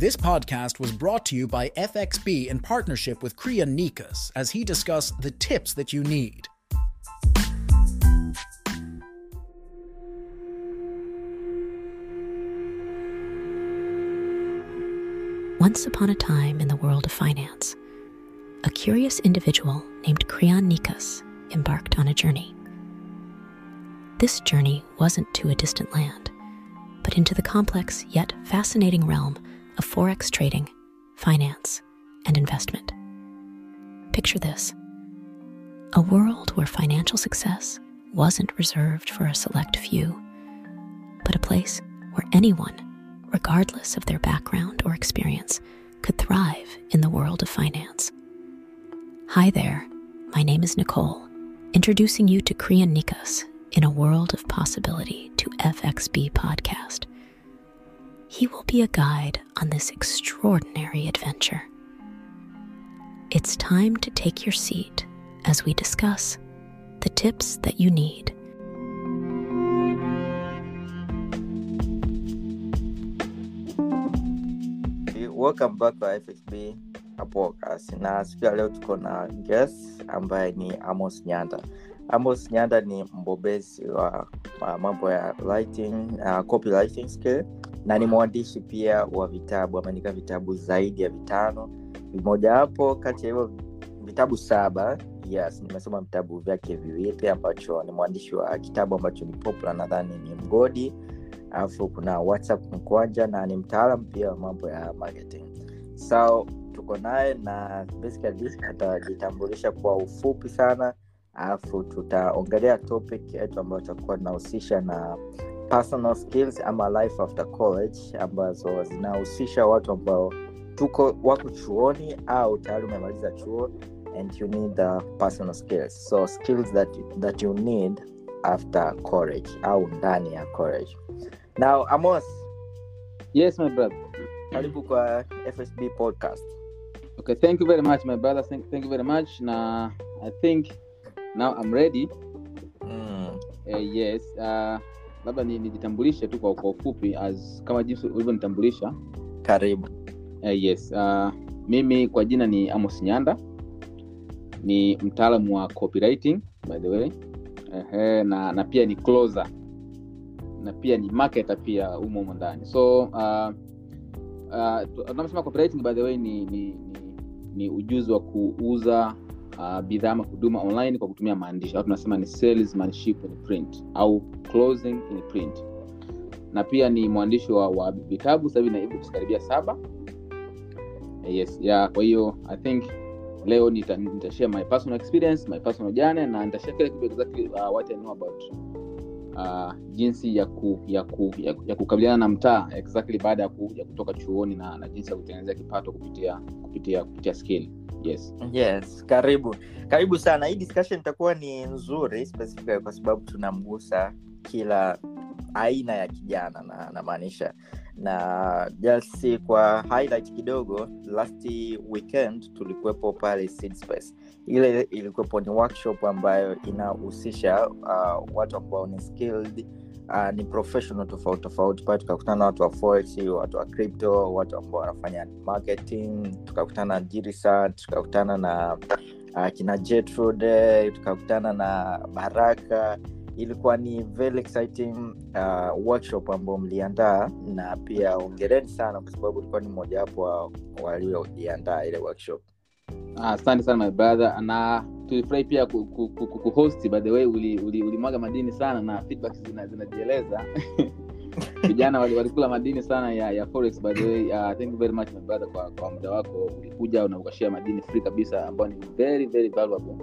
This podcast was brought to you by FXB in partnership with Kriya Nikas as he discussed the tips that you need. Once upon a time in the world of finance, a curious individual named Creon Nikas embarked on a journey. This journey wasn't to a distant land, but into the complex yet fascinating realm of forex trading, finance, and investment. Picture this a world where financial success wasn't reserved for a select few, but a place where anyone, regardless of their background or experience, could thrive in the world of finance. Hi there, my name is Nicole, introducing you to Kriyan Nikas in a world of possibility to FXB podcast. He will be a guide on this extraordinary adventure. It's time to take your seat as we discuss the tips that you need. Welcome back to FXB podcast, na siku ya leo tuko na guest ambaye ni Amos Nyanda. Amos Nyanda ni mbobezi wa mambo ya writing, uh, copywriting skill na ni mwandishi pia wa vitabu, ameandika vitabu zaidi ya vitano, vimojawapo kati ya hivyo vitabu saba. Yes, nimesoma vitabu vyake viwili, ambacho ni mwandishi wa kitabu ambacho ni popular, nadhani ni Mgodi. Alafu kuna whatsapp mkwanja na ni mtaalam pia wa mambo ya marketing. So tuko naye na atajitambulisha kwa ufupi sana. Alafu tutaongelea topic yetu ambayo tutakuwa tunahusisha na personal skills ama life after college ambazo zinahusisha watu ambao tuko wako chuoni au tayari umemaliza chuo and you need the personal skills so skills that, that you need after college au ndani ya college now amos Yes, my brother. karibu kwa fsb podcast Okay, thank you very much, my brother. Thank, thank you very much. na I think now I'm ready. mm. Uh, yes. Uh, labda ni- nijitambulishe tu kwa, kwa ufupi as kama jinsi ulivyonitambulisha. karibu Uh, yes. Uh, mimi kwa jina ni Amos Nyanda. Ni mtaalamu wa copywriting by the way. Ehe, na, na pia ni closer na pia ni marketer pia humo humo ndani so uh, uh, copywriting by the way ni, ni, ni, ni ujuzi wa kuuza uh, bidhaa ama huduma online kwa kutumia maandishi. Au tunasema ni salesmanship in print au closing in print. Na pia ni mwandishi wa, wa vitabu sasa hivi na saba. Yes yeah, kwa hiyo i think leo nita, nitashare my personal experience my personal journey na nitashare kile kitu uh, what i know about uh, jinsi ya ku, ya, ku, ya, ya kukabiliana na mtaa exactly baada ya, ku, ya kutoka chuoni na, na jinsi ya kutengenezea kipato kupitia kupitia kupitia skill. Yes. Yes karibu. Karibu sana. Hii discussion itakuwa ni nzuri specifically kwa sababu tunamgusa kila aina ya kijana na namaanisha na just kwa highlight kidogo last weekend tulikuwepo pale Seed Space. Ile ilikuwepo ni workshop ambayo inahusisha uh, watu ambao ni skilled uh, ni professional tofauti tofauti. Pale tukakutana na watu wa forex watu wa crypto watu ambao wanafanya marketing tukakutana na jirisa tukakutana na uh, kina Jetrude tukakutana na baraka. Ilikuwa ni very exciting uh, workshop ambao mliandaa na pia ongereni sana kwa sababu ilikuwa ni mojawapo wa walioiandaa ile workshop asante sana my brother. Na tulifurahi pia kuhosti ku- ku- ku- kuhost by the way ulimwaga uli, uli madini sana na feedback zina- zinajieleza. Vijana walikula madini sana ya, ya forex by the way. Uh, thank you very much my brother kwa, kwa muda wako. Ulikuja na ukashia madini free kabisa ambayo ni very very valuable.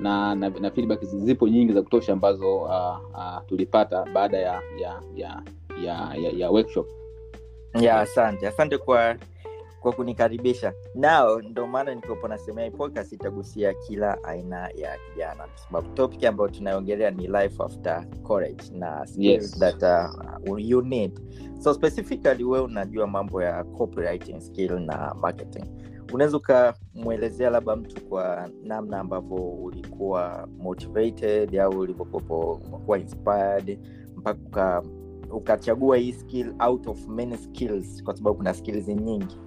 Na, na, na feedback zipo nyingi za kutosha ambazo uh, uh, tulipata baada ya ya ya ya, ya, ya workshop. Ya asante. Asante kwa kwa kunikaribisha. Nao ndo maana nikopo nasemea podcast itagusia kila aina ya kijana. Kwa sababu topic ambayo tunaongelea ni life after college na skills Yes. that uh, you need. So specifically we unajua mambo ya copywriting skill na marketing. Unaweza ukamwelezea labda mtu kwa namna ambavyo ulikuwa motivated au ulivyokuwa umekuwa inspired mpaka ukachagua hii skill out of many skills kwa sababu kuna skills nyingi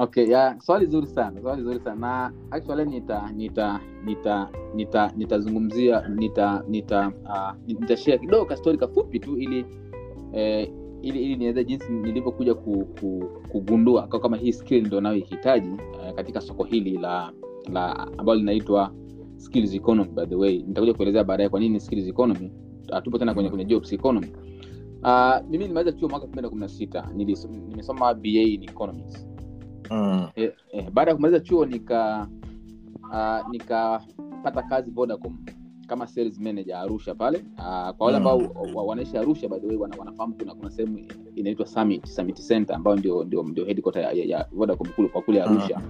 okay ya swali zuri sana swali zuri sana. Na actually nita nita nita nita nitazungumzia nita nita uh, nitashare kidogo ka story kafupi tu ili eh, ili ili niweze jinsi nilivyokuja ku, ku, kugundua kwa kama hii skill ndio nayoihitaji eh, katika soko hili la la ambalo linaitwa skills economy by the way. Nitakuja kuelezea baadaye kwa nini skills economy tupo tena kwenye kwenye jobs economy. Uh, mimi nimeweza chuo mwaka 2016 nimesoma ba in economics mm. eh, eh, baada ya kumaliza chuo nika uh, nikapata kazi vodacom kama sales manager arusha pale uh, kwa wale ambao mm. wanaishi arusha by the way wana, wanafahamu kuna kuna sehemu inaitwa summit summit center ambayo ndio ndio, ndio headquarter ya, ya, ya vodacom kule kwa kule arusha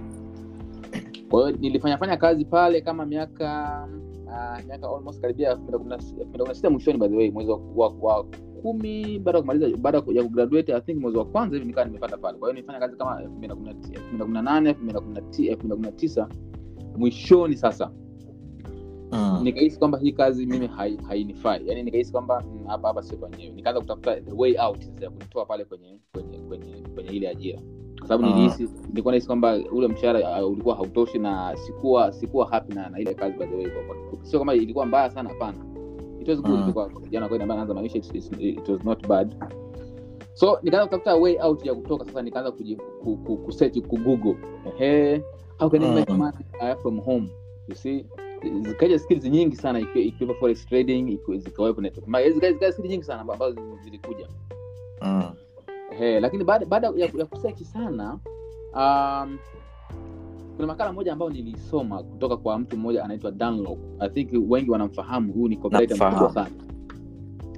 kwa hiyo nilifanya fanya kazi pale kama miaka uh, miaka almost karibia 2016 mwishoni by the way mwezi wa kumi baada ya kumaliza baada ya kugraduate i think mwezi wa kwanza hivi nikawa nimepata pale. Kwa hiyo nilifanya kazi kama 2018 2019 mwishoni sasa. Mm. nikahisi kwamba hii kazi mimi hai- hainifai. Yani nikahisi kwamba mm, hapa hapa sio kwenyewe nikaanza kutafuta the way out ya kunitoa pale kwenye kwenye kwenye kwenye ile ajira. Kwa sababu Ah. nilihisi nilikuwa nahisi kwamba ule mshahara uh, ulikuwa hautoshi na sikuwa sikuwa happy na, na ile kazi by the way. Sio kama ilikuwa mbaya sana hapana it was good Mm. kwa kwa kijana kwa ambaye anaanza maisha it, it, it was not bad so nikaanza kutafuta way out ya kutoka sasa nikaanza kusearch ku ehe how can I make Mm. money uh, from home you see zikaja skills nyingi sana ikiwepo forex trading zikawepo network zikaja skills nyingi sana ambazo zilikuja Mm. Lakini baada baada ya, ya kusearch sana um, kuna makala moja ambayo nilisoma kutoka kwa mtu mmoja anaitwa Dunlop. I think wengi wanamfahamu huyu ni mkubwa sana.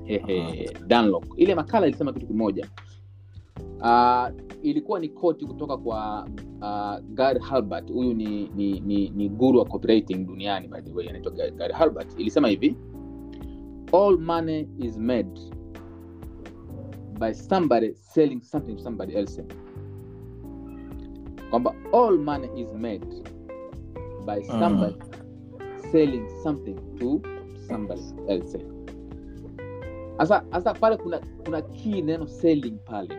Ehe, Dunlop. ile makala ilisema kitu kimoja. Uh, ilikuwa ni koti kutoka kwa uh, Gary Halbert. Huyu ni, ni, ni, ni guru wa copywriting duniani by the way anaitwa Gary Gary Halbert. Ilisema hivi all money is made by somebody selling something to somebody else kwamba all money is made by somebody selling something to somebody else. Sasa sasa pale kuna kuna kii neno selling pale.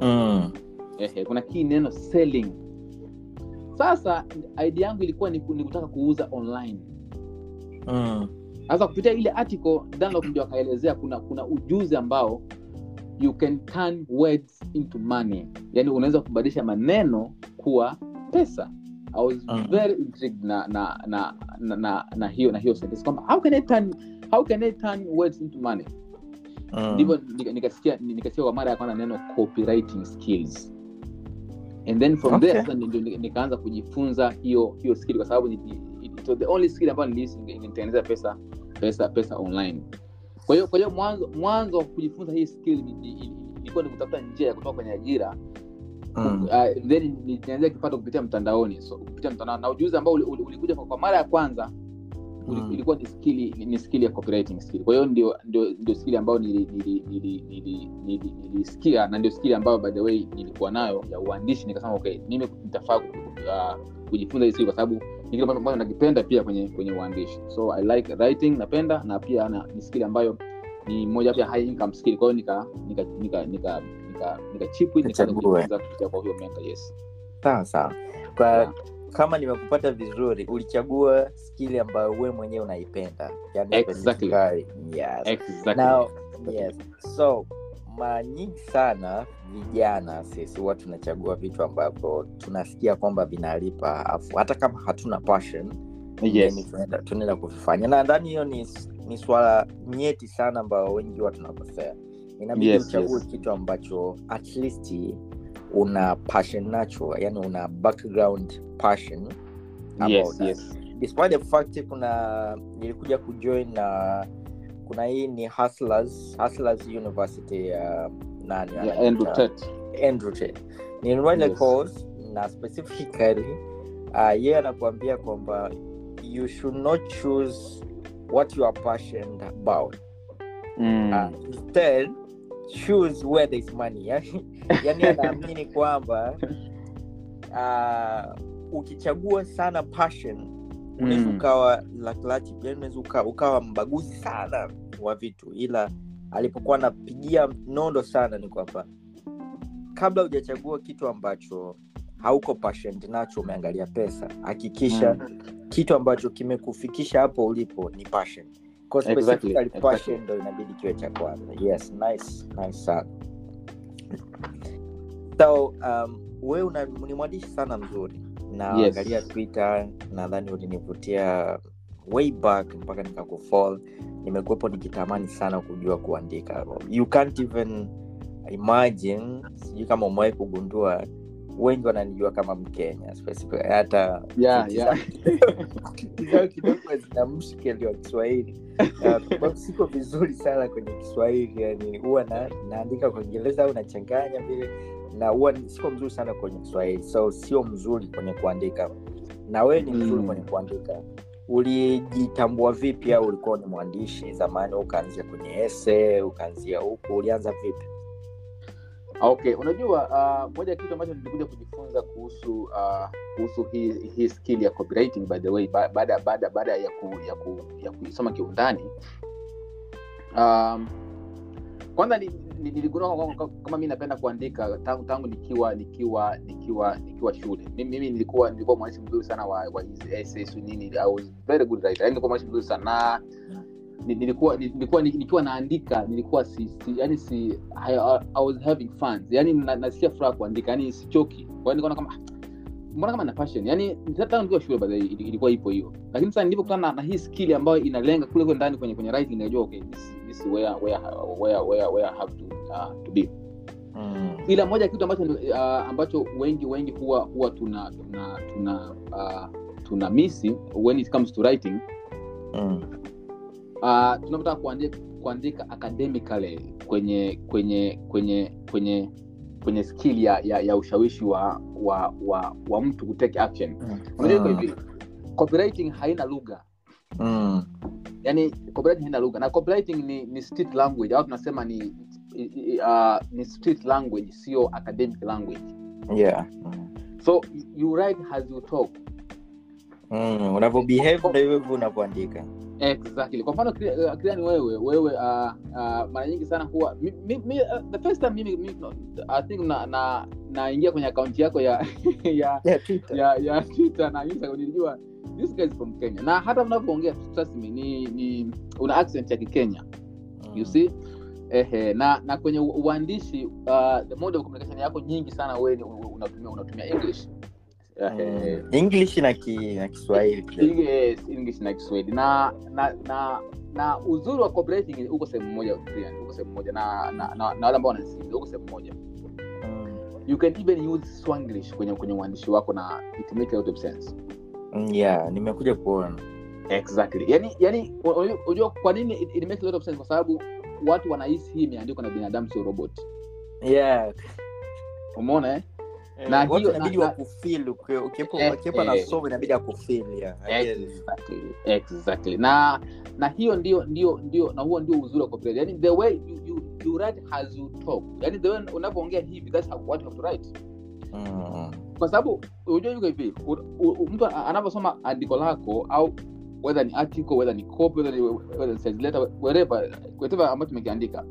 Mm. Ehe, kuna kii neno selling. Sasa idea yangu ilikuwa ni, ni kutaka kuuza online. Mm. sasa kupitia ile article Dunlop ndio akaelezea kuna kuna ujuzi ambao you can turn words into money. Yani unaweza kubadilisha maneno kuwa pesa i was Mhm. very intrigued na na na na, na, na hiyo na hiyo sentence kwamba how can i turn how can i turn words into money ndivyo uh-huh. nikasikia nikasikia kwa mara ya kwanza neno copywriting skills and then from Okay. there sasa ndio nikaanza kujifunza hiyo hiyo skill kwa sababu it was the only skill ambayo nilitengeneza pesa pesa pesa online kwa hiyo kwa hiyo mwanzo mwanzo wa kujifunza hii skill ilikuwa ni kutafuta njia ya kutoka kwenye ajira Mm. uh, then nianzia kipato kupitia mtandaoni. So kupitia mtandao na ujuzi ambao uli- uli- ulikuja kwa, mara ya kwanza uli- Mm. ilikuwa ni skili ni, skili ya copywriting skill. Kwa hiyo ndio ndio ndio skili ambayo nili- nili- nili- nili- nili- nilisikia na ndio skili ambayo by the way nilikuwa nayo ya uandishi. Nikasema okay mimi nitafaa uh, kujifunza hii skili kwa sababu ni kile ambacho nakipenda pia kwenye kwenye uandishi. So i like writing napenda na pia na, ni skili ambayo ni moja ya high income skill. Kwa hiyo nika nika nika nika nika nika nikaanza kujifunza kupitia kwa huyo mentor yes. Sawa sawa. Kwa Yeah. kama nimekupata vizuri ulichagua skili ambayo we mwenyewe unaipenda. Yani Exactly. yes. exactly. Now, yes. so mara nyingi sana vijana sisi huwa tunachagua vitu ambavyo tunasikia kwamba vinalipa afu hata kama hatuna passion yes. tunaenda kuvifanya. Na ndani hiyo ni, ni swala nyeti sana ambayo wengi huwa tunakosea inabidi Yes, uchague yes. kitu ambacho at least una passion nacho yani una background passion yes that. yes despite the fact kuna nilikuja kujoin na kuna hii ni hustlers, hustlers university nani yeah? Andrew Yes. course na specifically uh, yeye anakuambia kwamba you should not choose what you are passionate about Mm. uh, instead choose where there is money yani, yani anaamini kwamba uh, ukichagua sana passion unaweza Mm. ukawa laklati yani unaweza uka, ukawa mbaguzi sana wa vitu ila alipokuwa anapigia nondo sana ni kwamba kabla hujachagua kitu ambacho hauko passionate nacho umeangalia pesa hakikisha kitu ambacho kimekufikisha hapo ulipo ni passion Kwa Exactly, exactly. passion ndo inabidi kiwe cha kwanza yes nice nice sana so um, we una, ni mwandishi sana mzuri na Yes. angalia twitter nadhani ulinivutia way back mpaka nikakufall nimekuwepo nikitamani sana kujua kuandika you can't even imagine sijui kama umewahi kugundua wengi wananijua kama mkenya hata Yeah, yeah. zangu- kidogo zina mshkeli wa kiswahili. Sababu siko vizuri sana kwenye kiswahili yani huwa na, naandika kwa kiingereza au nachanganya vile na huwa siko mzuri sana kwenye kiswahili. So sio mzuri kwenye kuandika. Na wewe ni mzuri Mm. kwenye kuandika. Ulijitambua vipi au ulikuwa ni mwandishi zamani ukaanzia kwenye ese ukaanzia huku ulianza vipi okay. Unajua uh, moja ya kitu ambacho nilikuja kujifunza kuhusu uh, kuhusu hii hii skill ya copywriting by the way baada baada baada ya ku, ya ku, ya kuisoma kiundani um, kwanza ni- ni- niligundua kwamba- kwamba kama mi napenda kuandika tangu tangu nikiwa nikiwa nikiwa nikiwa shule. Mimi, mimi nilikuwa nilikuwa mwandishi mzuri sana wa, wa nini I was very good writer. Mwandishi mzuri sana. Na ni- nilikuwa nilikuwa nikiwa naandika nilikuwa si, si yani si I, I was having fun. Yani nasikia furaha kuandika yani sichoki. Kwa hiyo nikaona kama "Ah, mbona kama na passion? Yani hata nikiwa shule baadaye ilikuwa ipo hiyo. Lakini sasa nilipokutana na, na hii skill ambayo inalenga kule kule ndani kwenye kwenye writing najua okay this, this is where where where where where I have to uh, to be. Mm. ila moja kitu ambacho uh, ambacho wengi wengi huwa huwa tuna tuna tuna uh, tuna misi when it comes to writing Mm. Uh, tunapotaka kuandika, kuandika academically kwenye kwenye kwenye kwenye kwenye skill ya, ya, ya ushawishi wa wa wa, wa mtu kutake action Mm. unajua Mm. hivi copywriting haina lugha Mm. yani copywriting haina lugha na copywriting ni, ni street language au tunasema ni uh, ni street language sio academic language yeah so you write as you talk mm. unavyobehave ndo hivyo unavyoandika exactly. Kwa mfano Kria- uh, wewe wewe uh, uh, mara nyingi sana huwa mi, mi, uh, the first time mimi, mimi no, i think na na naingia kwenye akaunti yako ya ya yeah, Twitter. ya ya twitter na instagram nilijua this guy is from kenya. Na hata mnapoongea trust me ni, ni una accent ya kikenya. You see? Ehe na na kwenye uandishi uh, the mode of communication yako nyingi sana wewe unatumia unatumia english. Mm. english na, ki, na kiswahili yes, english na kiswahili. Na na na na uzuri wa cooperating uko sehemu moja huko sehemu moja. Na na, na, na wale ambao wanasikiliza huko sehemu moja. Mm. you can even use swanglish kwenye kwenye uandishi wako na it make a lot of sense. Mm, yeah nimekuja kuona. Exactly. Yani yani unajua kwa nini it, it makes a lot of sense? Kwa sababu watu wanahisi hii imeandikwa na binadamu sio robot. Yeah. Umeona eh? Eh, Na hiyo- inabidi na- ukiwepo Eh, eh. inabidi akufeel yeah I get it. exactly exactly na na hiyo ndio ndio ndio na huo ndio uzuri wa copyright yani the way you, you, you write has you talk yani the way unavyoongea hivi that's how, what you have to write Mm. kwa sababu unajua yuko hivi mtu anavyosoma andiko lako au whether ni article whether ni copy whether ni, whether ni sales letter whatever whatever ambacho tumekiandika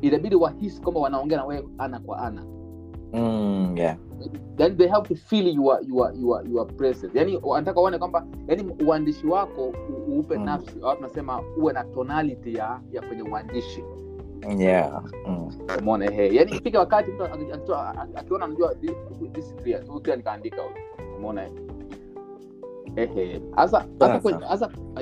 inabidi wahisi kwamba wanaongea na wewe ana kwa ana Mm, yeah. yani they have to feel your your your your presence yani wanataka uone kwamba yani uandishi wako uupe Mm. nafsi au tunasema uwe na tonality ya ya kwenye uandishi Yeah. Mm. umeona ehe yani ifike wakati mtu akiona anajua this is clear so clear nikaandika umeona eh? ehe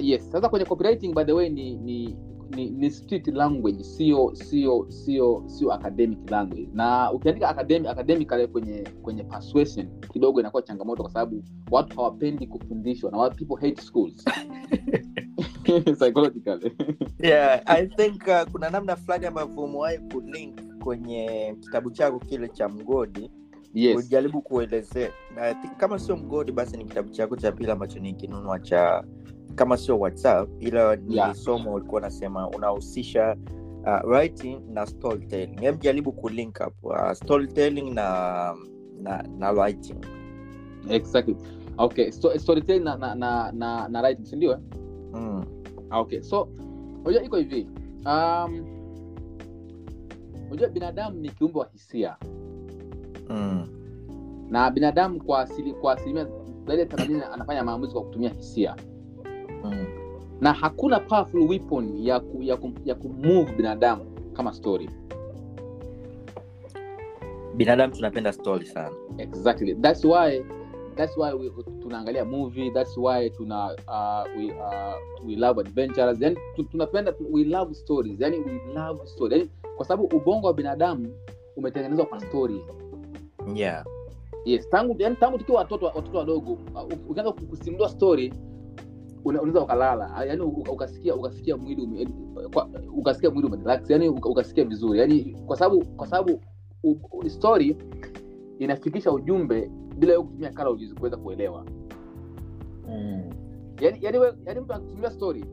yes sasa kwenye copywriting by the way ni ni ni, ni street language sio sio sio sio academic language. Na ukiandika academic academically kwenye kwenye persuasion kidogo inakuwa changamoto kwa sababu watu hawapendi kufundishwa na people hate schools. Psychologically. Yeah i think uh, kuna namna fulani ambavyo umewahi kulink kwenye kitabu chako kile cha mgodi. Yes. Ujaribu kuelezea. Na I think kama sio mgodi basi ni kitabu chako cha pili ambacho nikinunua cha kama sio whatsapp ila nilisoma ulikuwa unasema unahusisha uh, writing na storytelling hebu jaribu kulink up uh, storytelling na na na writing exactly okay so, storytelling na na na na, na writing si ndio eh? mm. Okay so unajua iko hivi um, unajua binadamu ni kiumbe wa hisia Mm. na binadamu kwa asili kwa asilimia zaidi ya themanini anafanya maamuzi kwa kutumia hisia Mm. Na hakuna powerful weapon ya ku, ya, ku, ya kumove binadamu kama story. Binadamu tunapenda story sana. Exactly. That's why that's why we, tunaangalia movie that's why tuna uh, we, uh, we love adventures yani tunapenda we love stories. Yani we love story. Yani kwa sababu ubongo wa binadamu umetengenezwa kwa story. Yeah. Yes tangu yani tangu tukiwa watoto watoto wadogo uh, ukianza kusimuliwa story unaweza ukalala yani ukasikia ukasikia mwili ume, ukasikia mwili umerelax yani ukasikia vizuri yani kwa sababu kwa sababu story inafikisha ujumbe bila yo kutumia calories kuweza kuelewa mm. yani yani, yani mtu akitumia story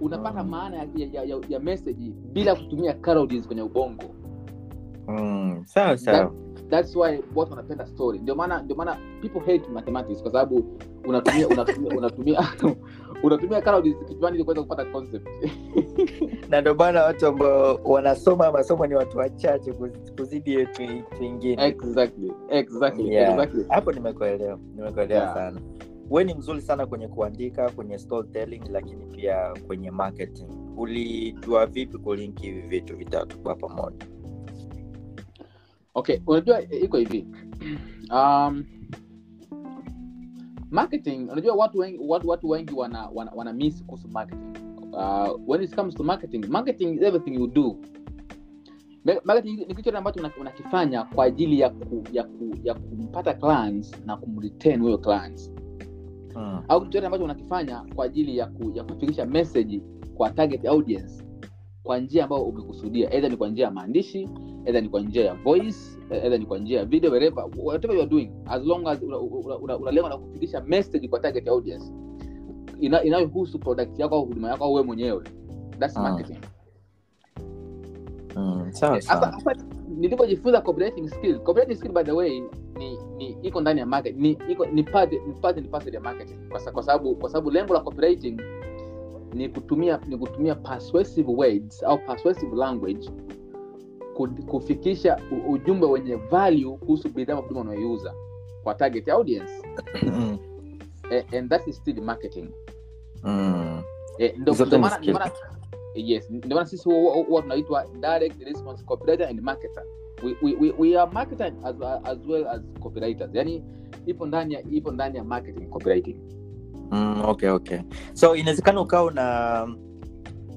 unapata Mm. maana ya, ya, ya, ya message bila kutumia calories kwenye ubongo Mm. sawa sawa that's why watu wanapenda story ndio maana ndio maana people hate mathematics kwa sababu unatumia unatumia unatumia unatumia calories ili kuweza kupata concept. Na ndio maana watu ambao wanasoma masomo ni watu wachache kuzidi yetu wengine exactly exactly Yeah. exactly. Hapo nimekuelewa nimekuelewa Yeah. sana. We ni mzuri sana kwenye kuandika kwenye storytelling lakini pia kwenye marketing. Ulijua vipi kulinki hivi vitu vitatu kwa pamoja? Okay unajua iko hivi. Um, marketing. Unajua watu wengi watu, watu wengi wana, wana, wana miss kuhusu marketing. Uh, when it comes to marketing marketing is everything you do. Marketing ni kitu ambacho una- unakifanya kwa ajili ya ku, ya, ku, ya kumpata clients na kumretain huyo clients? Mm. au kitu ambacho unakifanya kwa ajili ya, ku, ya kufikisha message kwa target audience kwa njia ambayo umekusudia. Either ni kwa njia ya maandishi either ni kwa njia ya voice either ni kwa njia ya video wherever whatever you are doing as long as una, lengo la kufikisha message kwa target audience. Ina- inayohusu product yako au huduma yako au wewe mwenyewe. That's Ah. marketing. Mm. sawa Eh, nilivyojifunza copywriting skill copywriting skill by the way ni ni iko ndani ya market ni iko ni part ni part ni part ya marketing. Kwa kwa sababu kwa sababu lengo la copywriting ni kutumia ni kutumia persuasive words au persuasive language kufikisha ujumbe wenye value kuhusu bidhaa huduma unayoiuza kwa target audience. Mm. eh, and that is still marketing. Mm. Eh, ndo- yes ndio maana sisi huwa- tunaitwa direct response copywriter and marketer. We, we, we, we are marketer as, as well as copywriters. Yani ipo ndani ya ipo ndani ya marketing copywriting Mm, okay okay. So inawezekana ukawa na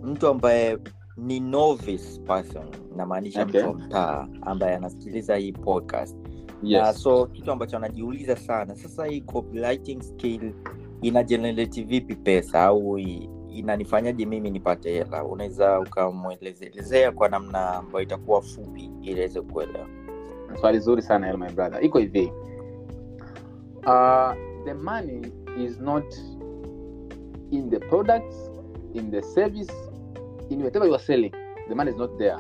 mtu ambaye ni novice person namaanisha Okay. mtu mtaa ambaye anasikiliza hii podcast. Yes. na so kitu ambacho anajiuliza sana sasa hii copywriting skill ina generate vipi pesa? Au inanifanyaje mimi nipate hela? Unaweza ukamwelezelezea kwa namna ambayo itakuwa fupi ili aweze kuelewa. Swali zuri sana hilo, my brother. Iko hivi. Uh, the money is not in the products in the service in whatever you are selling the money is not there.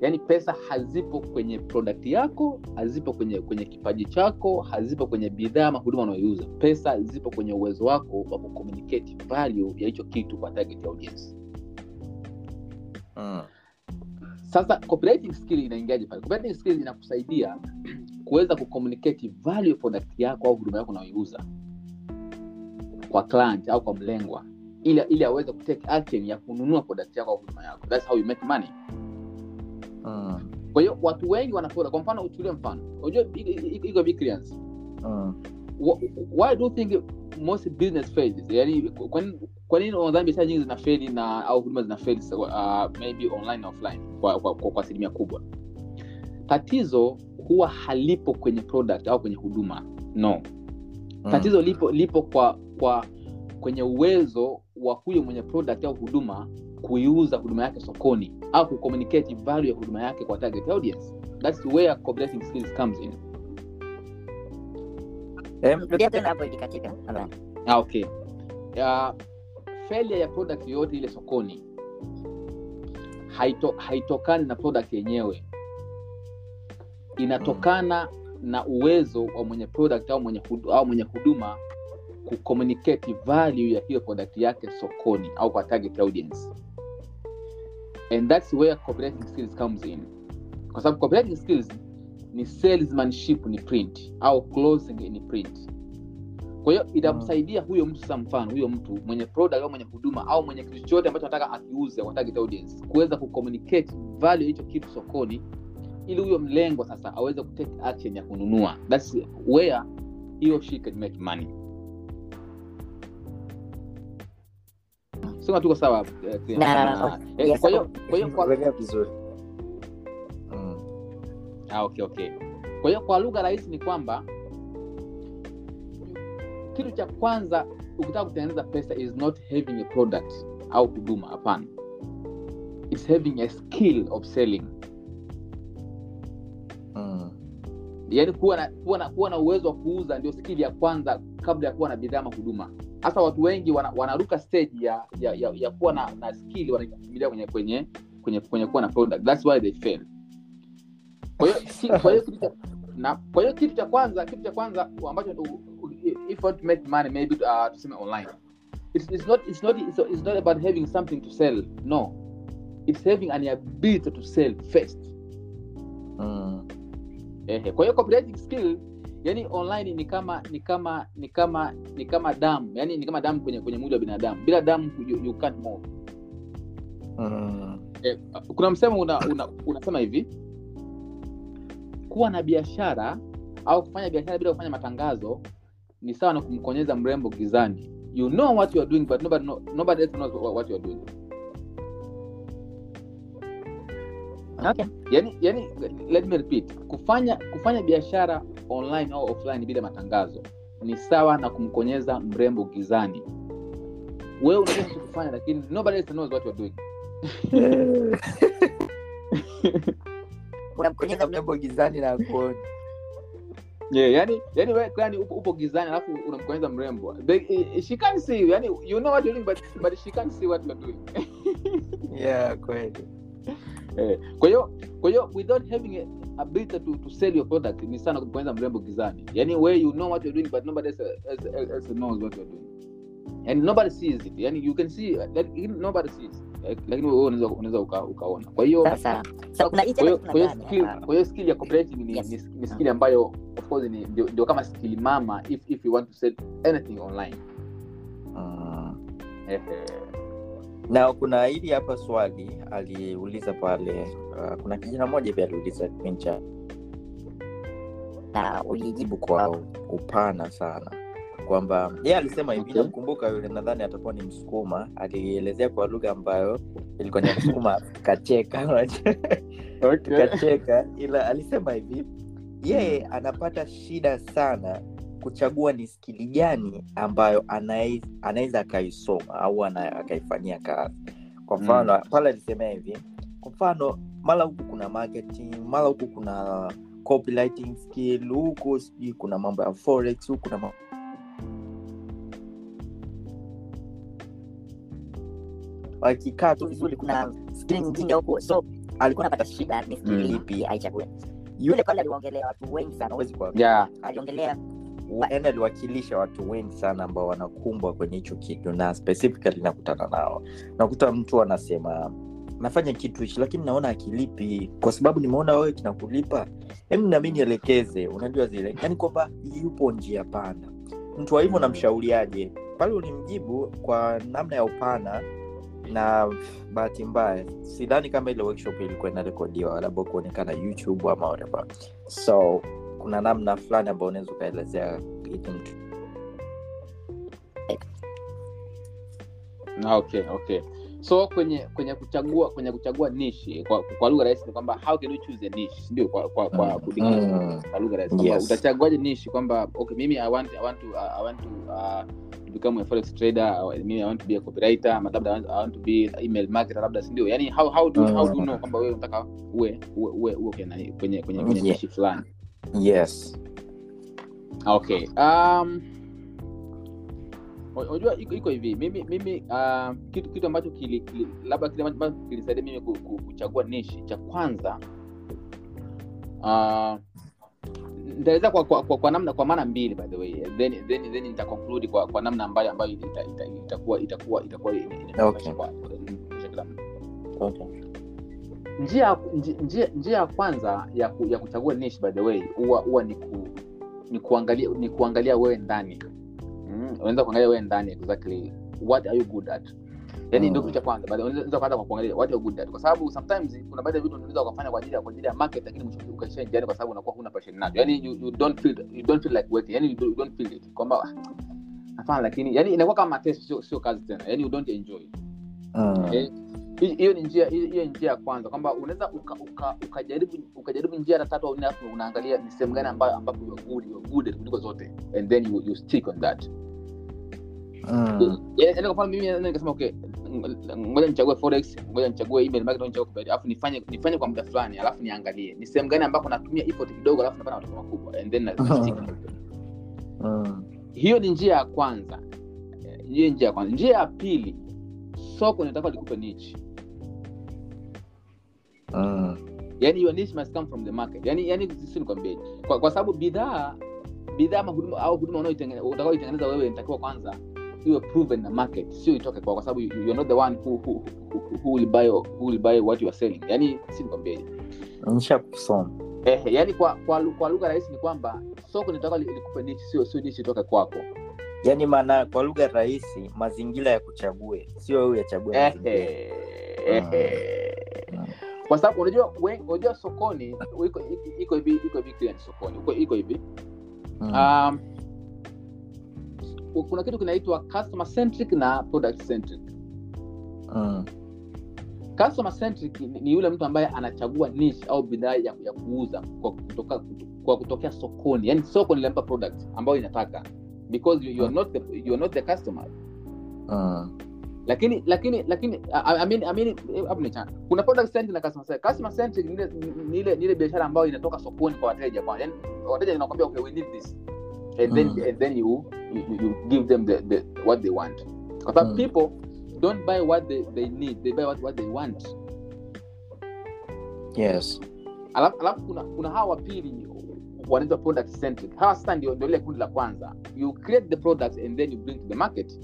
Yaani pesa hazipo kwenye product yako hazipo kwenye kwenye kipaji chako hazipo kwenye bidhaa ama huduma unayoiuza. Pesa zipo kwenye uwezo wako wa kucommunicate value ya hicho kitu kwa target audience. Mm. sasa copywriting skill inaingiaje pale? Copywriting skill inakusaidia kuweza kucommunicate value product yako au huduma yako unayoiuza kwa client au kwa mlengwa ili ili aweze kutake action ya kununua product yako au huduma yako. That's how you make money. Mm. kwa hiyo watu wengi wanapoda kwa mfano uchukulie mfano. Unajua iko- big clients. Mm. Why do you think most business fails yani kwa nini- kwa nini biashara nyingi zinafeli na au huduma zinafeli so, uh, maybe online na offline kwa kwa, kwa, kwa asilimia kubwa? Tatizo huwa halipo kwenye product au kwenye huduma. No. Mm. tatizo lipo lipo kwa kwa kwenye uwezo wa huyo mwenye product au huduma kuiuza huduma yake sokoni au kucommunicate value ya huduma yake kwa target audience. That's where copywriting skills comes in. Nadhani ah, okay. Uh, failure ya product yoyote ile sokoni haito, haitokani na product yenyewe. Inatokana na uwezo wa mwenye product au mwenye, hudu, au mwenye huduma kucommunicate value ya hiyo product yake sokoni au kwa target audience. And that's where copywriting skills comes in. Kwa sababu copywriting skills ni salesmanship ni print au closing ni print. Kwa hiyo itamsaidia huyo mtu sasa mfano huyo mtu mwenye product au mwenye huduma au mwenye kitu chochote ambacho anataka akiuze kwa target audience kuweza kucommunicate value hicho kitu sokoni ili huyo mlengwa sasa aweze kutake action ya kununua. Thats where hiyo she can make money sema tuko sawa kwa hiyo Mm. ah, okay okay. Kwa hiyo kwa lugha rahisi ni kwamba kitu cha kwanza ukitaka kutengeneza pesa is not having a product au huduma hapana. Is having a skill of selling. Mm. yaani kuwa na, kuwa, na, kuwa na uwezo wa kuuza ndio skili ya kwanza kabla ya kuwa na bidhaa ama huduma hasa watu wengi wana, wanaruka stage ya ya, ya, ya kuwa na, na skill wanakimbilia kwenye kwenye kwenye kwenye kuwa na product. That's why they fail. Kwa hiyo si- kwa hiyo kitu cha na kwa hiyo kitu cha kwanza kitu cha kwanza ambacho if want to make money maybe uh, tuseme online. It's, it's not it's not it's, it's not about having something to sell. No. It's having an ability to sell first. Mm. Ehe, kwa hiyo copywriting skill yani online ni kama ni kama ni kama ni kama damu. Yani ni kama damu kwenye kwenye mwili wa binadamu. Bila damu you, you can't move. Mm. eh, kuna msemo una, una, unasema hivi kuwa na biashara au kufanya biashara bila kufanya matangazo ni sawa na kumkonyeza mrembo gizani. You know what you are doing but nobody, know, nobody else knows what what you are doing okay. Yani, yani let me repeat. Kufanya kufanya biashara online au offline bila matangazo ni sawa na kumkonyeza mrembo gizani. Wewe unaweza kufanya lakini nobody else knows what you're doing. Unamkonyeza mrembo gizani na kuona yeah, yani yani wewe yani upo, upo gizani alafu unamkonyeza mrembo. They, she can't see you. Yani you know what you're doing but, but she can't see what you're doing. Yeah kweli kwa hiyo kwa hiyo without having a ability to, to sell your product ni sana kuanza mrembo gizani. Yani where you know what you're doing but nobody else, else, else knows what you're doing. And nobody sees it. Yani you can see like, nobody sees. Lakini wewe unaweza unaweza ukaona. Kwa hiyo kwa hiyo skill ya copywriting ni, Yes. ni, ni skill ambayo of course ni ndio, kama skill mama if if you want to sell anything online. Mm. Na kuna hili hapa swali aliuliza pale uh, kuna kijana mmoja pia aliuliza kipindi cha na ulijibu kwa upana sana kwamba yeye alisema hivi Okay. namkumbuka yule nadhani atakuwa ni msukuma alielezea kwa lugha ambayo ilikuwa ni msukuma kacheka okay. tukacheka ila alisema hivi yeye anapata shida sana kuchagua ni skili gani ambayo anaweza akaisoma au akaifanyia kazi kwa mfano mm. pale alisemea hivi kwa mfano mara huku kuna marketing mara huku kuna copywriting skill huku sijui kuna mambo ya forex huku na mambo wakikaa tu vizuri kuna skili nyingine huku so alikuwa anapata shida ni skili Mm. ipi aichague yule pale aliongelea watu wengi sana hawezi kuwa yeah. aliongelea yani aliwakilisha watu wengi sana ambao wanakumbwa kwenye hicho kitu na specifically nakutana nao. Nakuta mtu anasema nafanya kitu hichi lakini naona akilipi kwa sababu nimeona wewe kinakulipa. Hem nami nielekeze. Unajua zile yani kwamba yupo njia panda mtu wa hivyo namshauriaje? Pale ulimjibu kwa namna ya upana na bahati mbaya sidhani kama ile workshop ilikuwa inarekodiwa labda kuonekana youtube ama whatever. So kuna namna fulani ambayo unaweza ukaelezea ili mtu okay okay so kwenye kwenye kuchagua kwenye kuchagua nishi kwa, kwa lugha rahisi ni kwamba how can you choose a niche ndio kwa kwa, kwa, Mm. Mm. kwa lugha rahisi Yes. utachaguaje nishi kwamba okay mimi i want i want to uh, i want to uh, to become a forex trader or mimi i want to be a copywriter ama labda I want, to be email marketer labda si ndio yani how how do how do you know kwamba wewe unataka uwe uwe uwe, uwe kwenye kwenye kwenye, kwenye Yeah. nishi fulani yes okay um unajua iko, iko hivi mimi mimi uh, kitu kitu ambacho kili, kili, labda kile ambacho kilisaidia mimi ku- ku- kuchagua nishi cha kwanza uh, nitaeleza kwa, kwa, kwa, kwa namna kwa maana mbili by the way then then then nita conclude kwa, kwa namna ambayo ambayo ita- ita- itakuwa itakuwa itakuwa ina- Okay. okay. Njia njia njia ya kwanza ya, ku, ya kuchagua niche by the way huwa huwa ni ku, ni kuangalia ni kuangalia wewe ndani. Mm, unaweza kuangalia wewe ndani exactly what are you good at? Yani Mm. ndio kitu cha kwanza baada unaweza kwanza kwa kuangalia what you're good at? Kwa sababu sometimes kuna baadhi ya vitu unaweza ukafanya kwa ajili ya kwa ajili ya market lakini mwisho wa siku ukaishia njiani kwa sababu unakuwa huna passion nacho. Yani you, you don't feel you don't feel like working yani you don't, you don't feel it. Kwamba "Ah, nafanya lakini yani inakuwa kama test sio sio kazi tena yani you don't enjoy. Mm. Eh, hi- hiyo ni njia hiyo njia ya kwanza kwamba unaweza uka- uka- ukajaribu ukajaribu njia hata tatu au nne afu unaangalia ni sehemu gani ambayo ambapo you are good you are good kuliko zote. And then you, you stick on that. Yaani kwa mfano mimi nikasema okay ngoja nichague forex ngoja nichague email marketing nichague copywriting, alafu nifanye nifanye kwa muda fulani alafu niangalie. Ni sehemu gani ambapo natumia effort kidogo alafu napata matokeo makubwa. And then na, na stick on it. Mm. hiyo ni njia ya kwanza. Eh, hiyo njia ya kwanza. Njia ya pili soko linataka likupe niche Mm. yani your niche must come from the market. Yani yani sisi nikwambie kwa, kwa sababu bidhaa bidhaa ama huduma au huduma utakaoitengeneza wewe inatakiwa kwanza iwe proven na market sio itoke kwa kwa sababu you, you're not the one who, who, who, who will buy who will buy what you are selling. Yani si nikwambie. Nishakusoma eh yani kwa kwa, kwa lugha rahisi ni kwamba soko linataka li- likupe niche sio sio niche itoke kwako. Yaani maana kwa lugha rahisi mazingira ya kuchague sio wewe yachague mazingira. eh, ehe. Kwa sababu unajua unajua sokoni iko hivi iko hivi clear sokoni iko hivi Mm. um, kuna kitu kinaitwa customer centric na product centric Mm. customer centric ni, ni yule mtu ambaye anachagua niche au bidhaa ya, ya kuuza kwa kutoka kwa kutokea sokoni yani soko nilimpa product ambayo inataka because you, you are not the, you are not the customer Mm. Lakini lakini lakini eh, hapo ni chana. Kuna product center na customer center customer center ni ile ni ile ni ile biashara ambayo inatoka sokoni kwa wateja kwa yani wateja wanakuambia okay we need this. And then Mm. and then you, you you give them the, the what they want. Kwa sababu Mm. people don't buy what they, they need. They buy what, what they want. Yes. Alafu alafu kuna kuna hawa wapili wanaitwa product centric. Hawa sasa ndio ndio ile kundi la kwanza. You create the products and then you bring to the market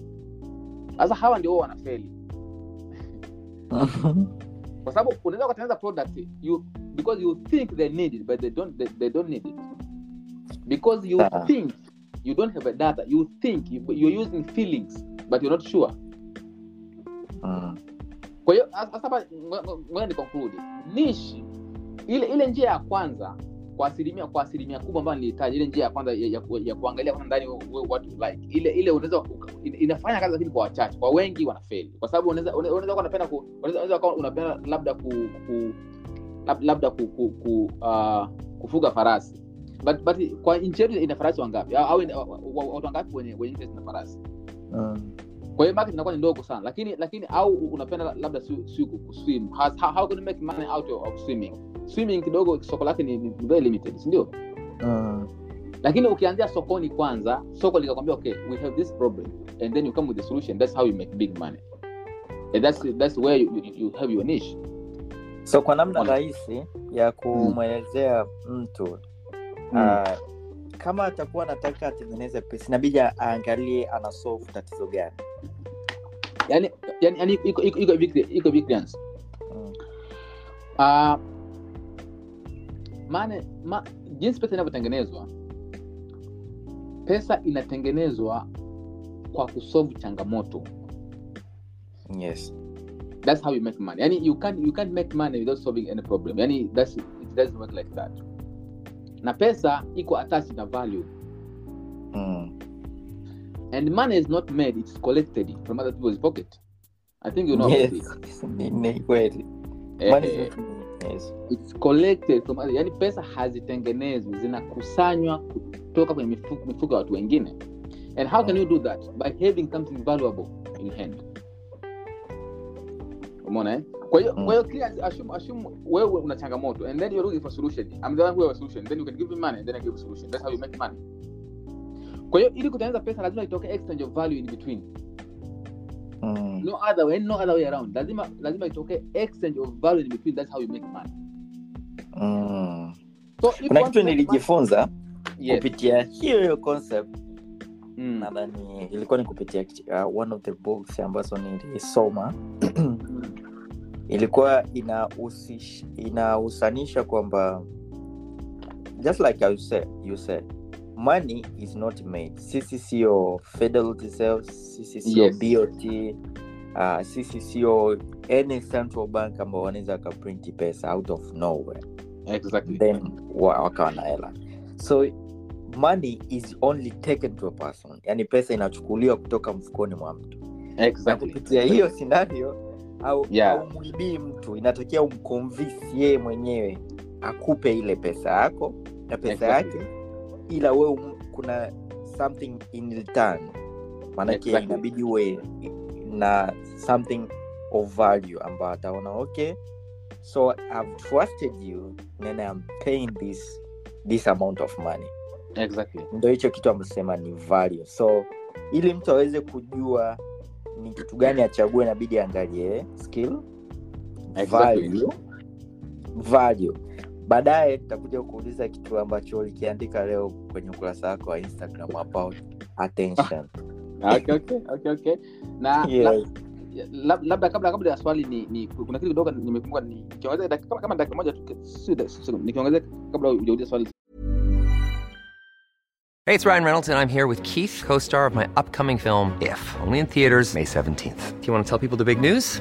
sasa hawa ndio wanafeli kwa sababu unaweza ukatengeneza product you because you think they need it but they don't they, they don't need it. Because you Sawa. think you don't have a data you think you, you're using feelings but you're not sure. Mm. kwa hiyo sasa ngoja ni conclude. Nishi ile ile njia ya kwanza kwa asilimia kwa asilimia kubwa ambayo nilihitaji ile njia ya kwanza ya, ya, ya kuangalia kwanza ndani what you like ile ile unaweza inafanya kazi lakini kwa wachache kwa wengi wanafeli kwa sababu unaweza unaweza kuwa unapenda ku unaweza kuwa unapenda labda ku, ku labda ku, ku, ku uh, kufuga farasi but but kwa nchi yetu ina farasi wangapi au watu wangapi wenye wenye interest na farasi Mm. Kwa hiyo market inakuwa ni ndogo sana. Lakini lakini au unapenda labda si, kuswim how, how how can you make money out of, swimming? Swimming kidogo soko lake ni, ni very limited si ndio? Mm. lakini ukianzia sokoni kwanza soko likakwambia okay we have this problem and then you come with the solution. That's how you make big money. And that's that's where you, you, you have your niche. So kwa namna rahisi ya kumwelezea mtu uh, kama atakuwa anataka atengeneze pesa inabidi aangalie ana solve tatizo gani yani yani, yani iko iko iko iko mm. uh, maana ma, jinsi pesa inavyotengenezwa pesa inatengenezwa kwa kusolve changamoto. Yes. That's how you make money. Yani you can't, you can't make money without solving any problem. Yani that's, it doesn't work like that. Na pesa iko attached na value. Mm. And money is not made it's collected from other people's pocket. I think you know yes. ni, ni kweli. Eh, yes. it's collected from other, yani pesa hazitengenezwi zinakusanywa kutoka kwenye mifuko, mifuko ya watu wengine. And how can you do that? By having something valuable in hand. Umeona eh? kwa hiyo Mm. kwa hiyo clear assume assume wewe una changamoto and then you're looking for solution. I'm the one who have a solution. Then you can give me money and then i give you solution. That's how you make money kwa hiyo ili kutengeneza pesa lazima itoke exchange of value in between. Mm. no other way no other way around. Lazima lazima itoke exchange of value in between that's how you make money. Mm. so kuna kitu nilijifunza yes. kupitia hiyo hiyo concept. Mm. nadhani ilikuwa ni kupitia uh, one of the books ambazo nilisoma. Ilikuwa inahusanisha inahusanisha kwamba just like you said, you said money is not made. Sisi sio federal Reserve, sisi sio Yes. bot uh, sisi sio any central bank ambao wanaweza wakaprinti pesa out of nowhere. Exactly. Then wakawa na hela. So money is only taken to a person. Yani pesa inachukuliwa kutoka mfukoni mwa mtu. Exactly. kupitia hiyo scenario au Yeah. au mtu. Inatokea umkonvisi yeye mwenyewe akupe ile pesa yako na pesa Exactly. yake ila we kuna something in return. Maanake Exactly. inabidi uwe na something of value ambayo ataona okay so i've trusted you and i'm paying this this amount of money. Exactly. Ndo hicho kitu amesema ni value. So ili mtu aweze kujua ni kitu gani achague inabidi angalie skill Exactly. value value baadaye tutakuja kuuliza kitu ambacho ulikiandika leo kwenye ukurasa wako wa instagram about attention ah, okay, okay, okay, okay. na Yes. la- labda kabla kabla ya swali ni, ni kuna kitu kidogo nimekumbuka ni kama, kama dakika moja tu si da- si sekunde, nikiongeza kabla hujauliza swali Hey, it's Ryan Reynolds, and I'm here with Keith, co star of my upcoming film, If, only in theaters, May 17th. Do you want to tell people the big news?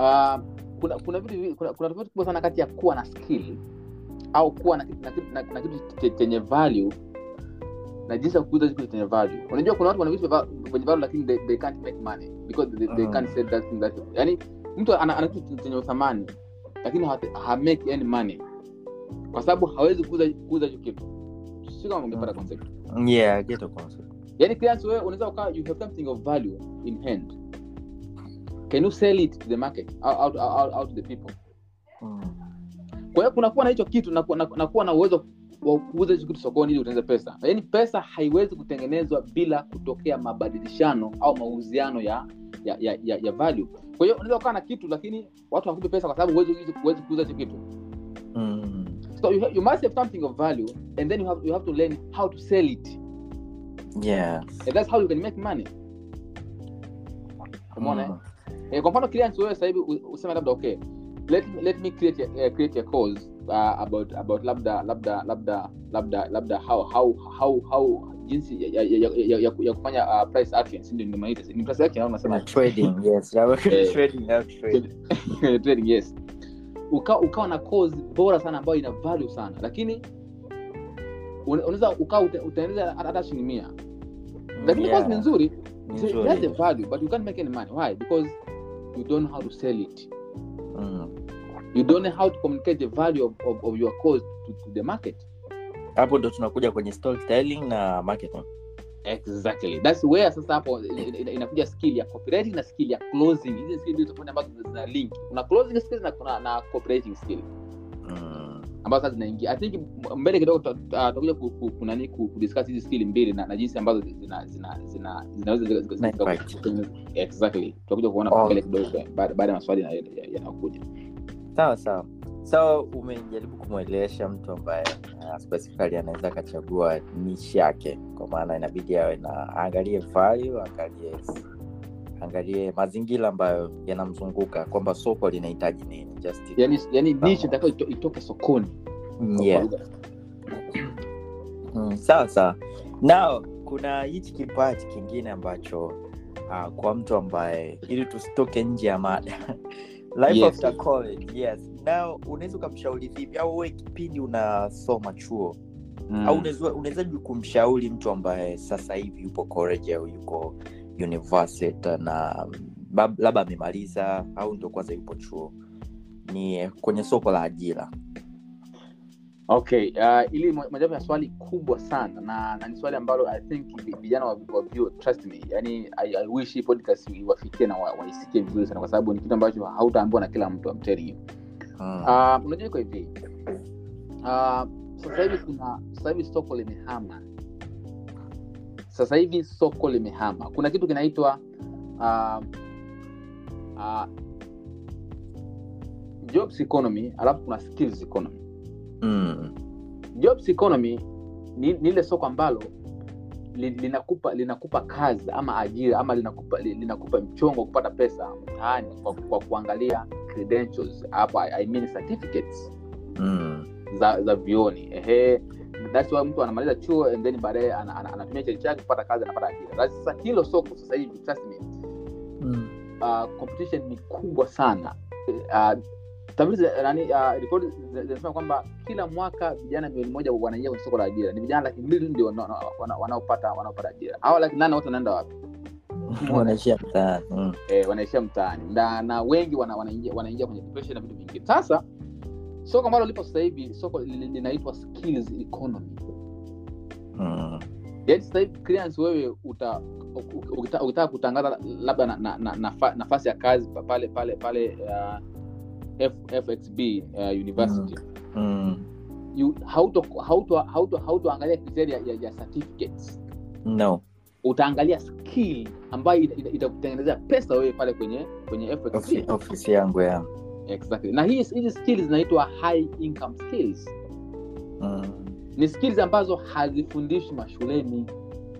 Uh, kuna kuna vitu kuna, kuna tofauti kubwa sana kati ya kuwa na skill au kuwa na, kitu- na, na, na kitu chenye value na jinsi ya kukuza kitu chenye value. Unajua kuna watu wana vitu vyenye value lakini they, they can't make money because they, they Mm. can't sell that thing that yani mtu ana, ana kitu chenye uthamani lakini ha, ha make any money kwa sababu hawezi kuuza kuuza hicho kitu. Si kama ungepata Mm. concept. Yeah get a concept. Yani clients wewe unaweza ukawa you have something of value in hand can you sell it to the market out, out, out, to the people mm. kwa hiyo kunakuwa na hicho kitu na, na, na na uwezo wa kuuza hicho kitu sokoni ili utengeneze pesa yaani pesa haiwezi kutengenezwa bila kutokea mabadilishano au mauziano ya ya, ya, ya, ya value kwa hiyo unaweza ukawa na kitu lakini watu hawakupi pesa kwa sababu huwezi kuuza hicho kitu Mm. so you, you must have something of value and then you have, you have to learn how to sell it Yeah. and that's how you can make money umeona Mm. Eh, kwa mfano clients wewe sasa hivi useme labda okay let let me create a, uh, create a cause uh, about about labda labda labda labda labda how how how how jinsi ya, ya, ya, ya, ya, ya kufanya uh, price action ndio nimeita ni price action au unasema trading, yes. Eh, trading, yeah, trading. trading yes ukawa ukawa na cause bora sana ambayo ina value sana lakini una- unaweza ukawa utaendeleza hata shilingi mia lakini Yeah. cause ni nzuri So it has a value but you can't make any money. Why? Because you don't know how to sell it. Mm. you don't know how to communicate the value of, of, of your cause to, to the market. Hapo ndo tunakuja kwenye storytelling na marketing. Exactly. That's where sasa hapo ina- ina- inakuja skill ya copywriting na skill ya closing. Hizi skill ndio tofauti ambazo zina link. Kuna closing skills na kuna na copywriting skill. Mm. Ambazo sasa zinaingia. I think mbele kidogo tuta- tuta- tutakuja ku- ku- kunani kudiscuss hizi skill mbili na, na jinsi ambazo zina zina zina zinaweza right. exactly. Tutakuja kuona Oh. mbele kidogo baada ya maswali yanayokuja. Sawa sawa. So umejaribu kumwelewesha mtu ambaye uh, specifically anaweza akachagua nishi yake kwa maana inabidi awe na aangalie value angalie angalie mazingira ambayo yanamzunguka kwamba soko linahitaji nini just yani yani niche itakuwa ito- itoke sokoni Mm, yeah. Mm, sawa nao kuna hichi kipaji kingine ambacho uh, kwa mtu ambaye ili tusitoke nje ya mada life Yes. after college yes nao unaweza ukamshauri vipi au we kipindi unasoma chuo Mm. au unawezaji kumshauri mtu ambaye sasa hivi yupo college au yuko university na labda amemaliza au ndio kwanza yupo chuo. Ni kwenye soko la ajira. Okay uh, ili mojawapo ya swali kubwa sana na, na ni swali ambalo i think vijana wa, wa trust me yani I, I wish hii podcast iwafikie na wa- waisikie vizuri sana kwa sababu ni kitu ambacho hautaambiwa na kila mtu amteri telling mm. uh, unajua iko hivi. Uh, sasa hivi kuna sasa hivi soko limehama sasa hivi soko limehama kuna kitu kinaitwa uh, uh, jobs economy alafu kuna skills economy Mm. jobs economy ni, ni ile soko ambalo linakupa linakupa kazi ama ajira ama linakupa linakupa mchongo wa kupata pesa mtaani kwa, kwa kuangalia credentials apa, I mean certificates Mm. za za vioni ehe that's why mtu anamaliza chuo and then baadaye ana- ana- anatumia cheti chake kupata kazi anapata ajira. Sasa hilo soko sasa hivi trust me. Mm. uh, competition ni kubwa sana. Uh, tafiti nani uh, ripoti zinasema kwamba kila mwaka vijana milioni moja wanaingia kwenye soko la ajira. Ni vijana laki mbili ndio wana- wana- wana- wanaopata wanaopata ajira. Hawa laki nane wote wanaenda wapi? Wanaishia mtaani. Mm. eh, wanaishia mtaani. Na, na wengi wana, wanaingia wanaingia kwenye depression na vitu vingine. Sasa soko ambalo lipo sasa hivi soko li- li- linaitwa skills economy. Mm. yaani sasa hivi wewe uta ukitaka kutangaza labda na, na, na, nafa- nafasi ya kazi pale pale pale uh, F, fxb uh, university. Mm. hauto hautoangalia kriteria ya, ya certificates. No. Utaangalia skill ambayo ita- ita- itakutengenezea pesa wewe pale kwenye kwenye fxb ofisi yangu ya exactly. Na hizi skills zinaitwa high income skills. Mm. ni skills ambazo hazifundishwi mashuleni.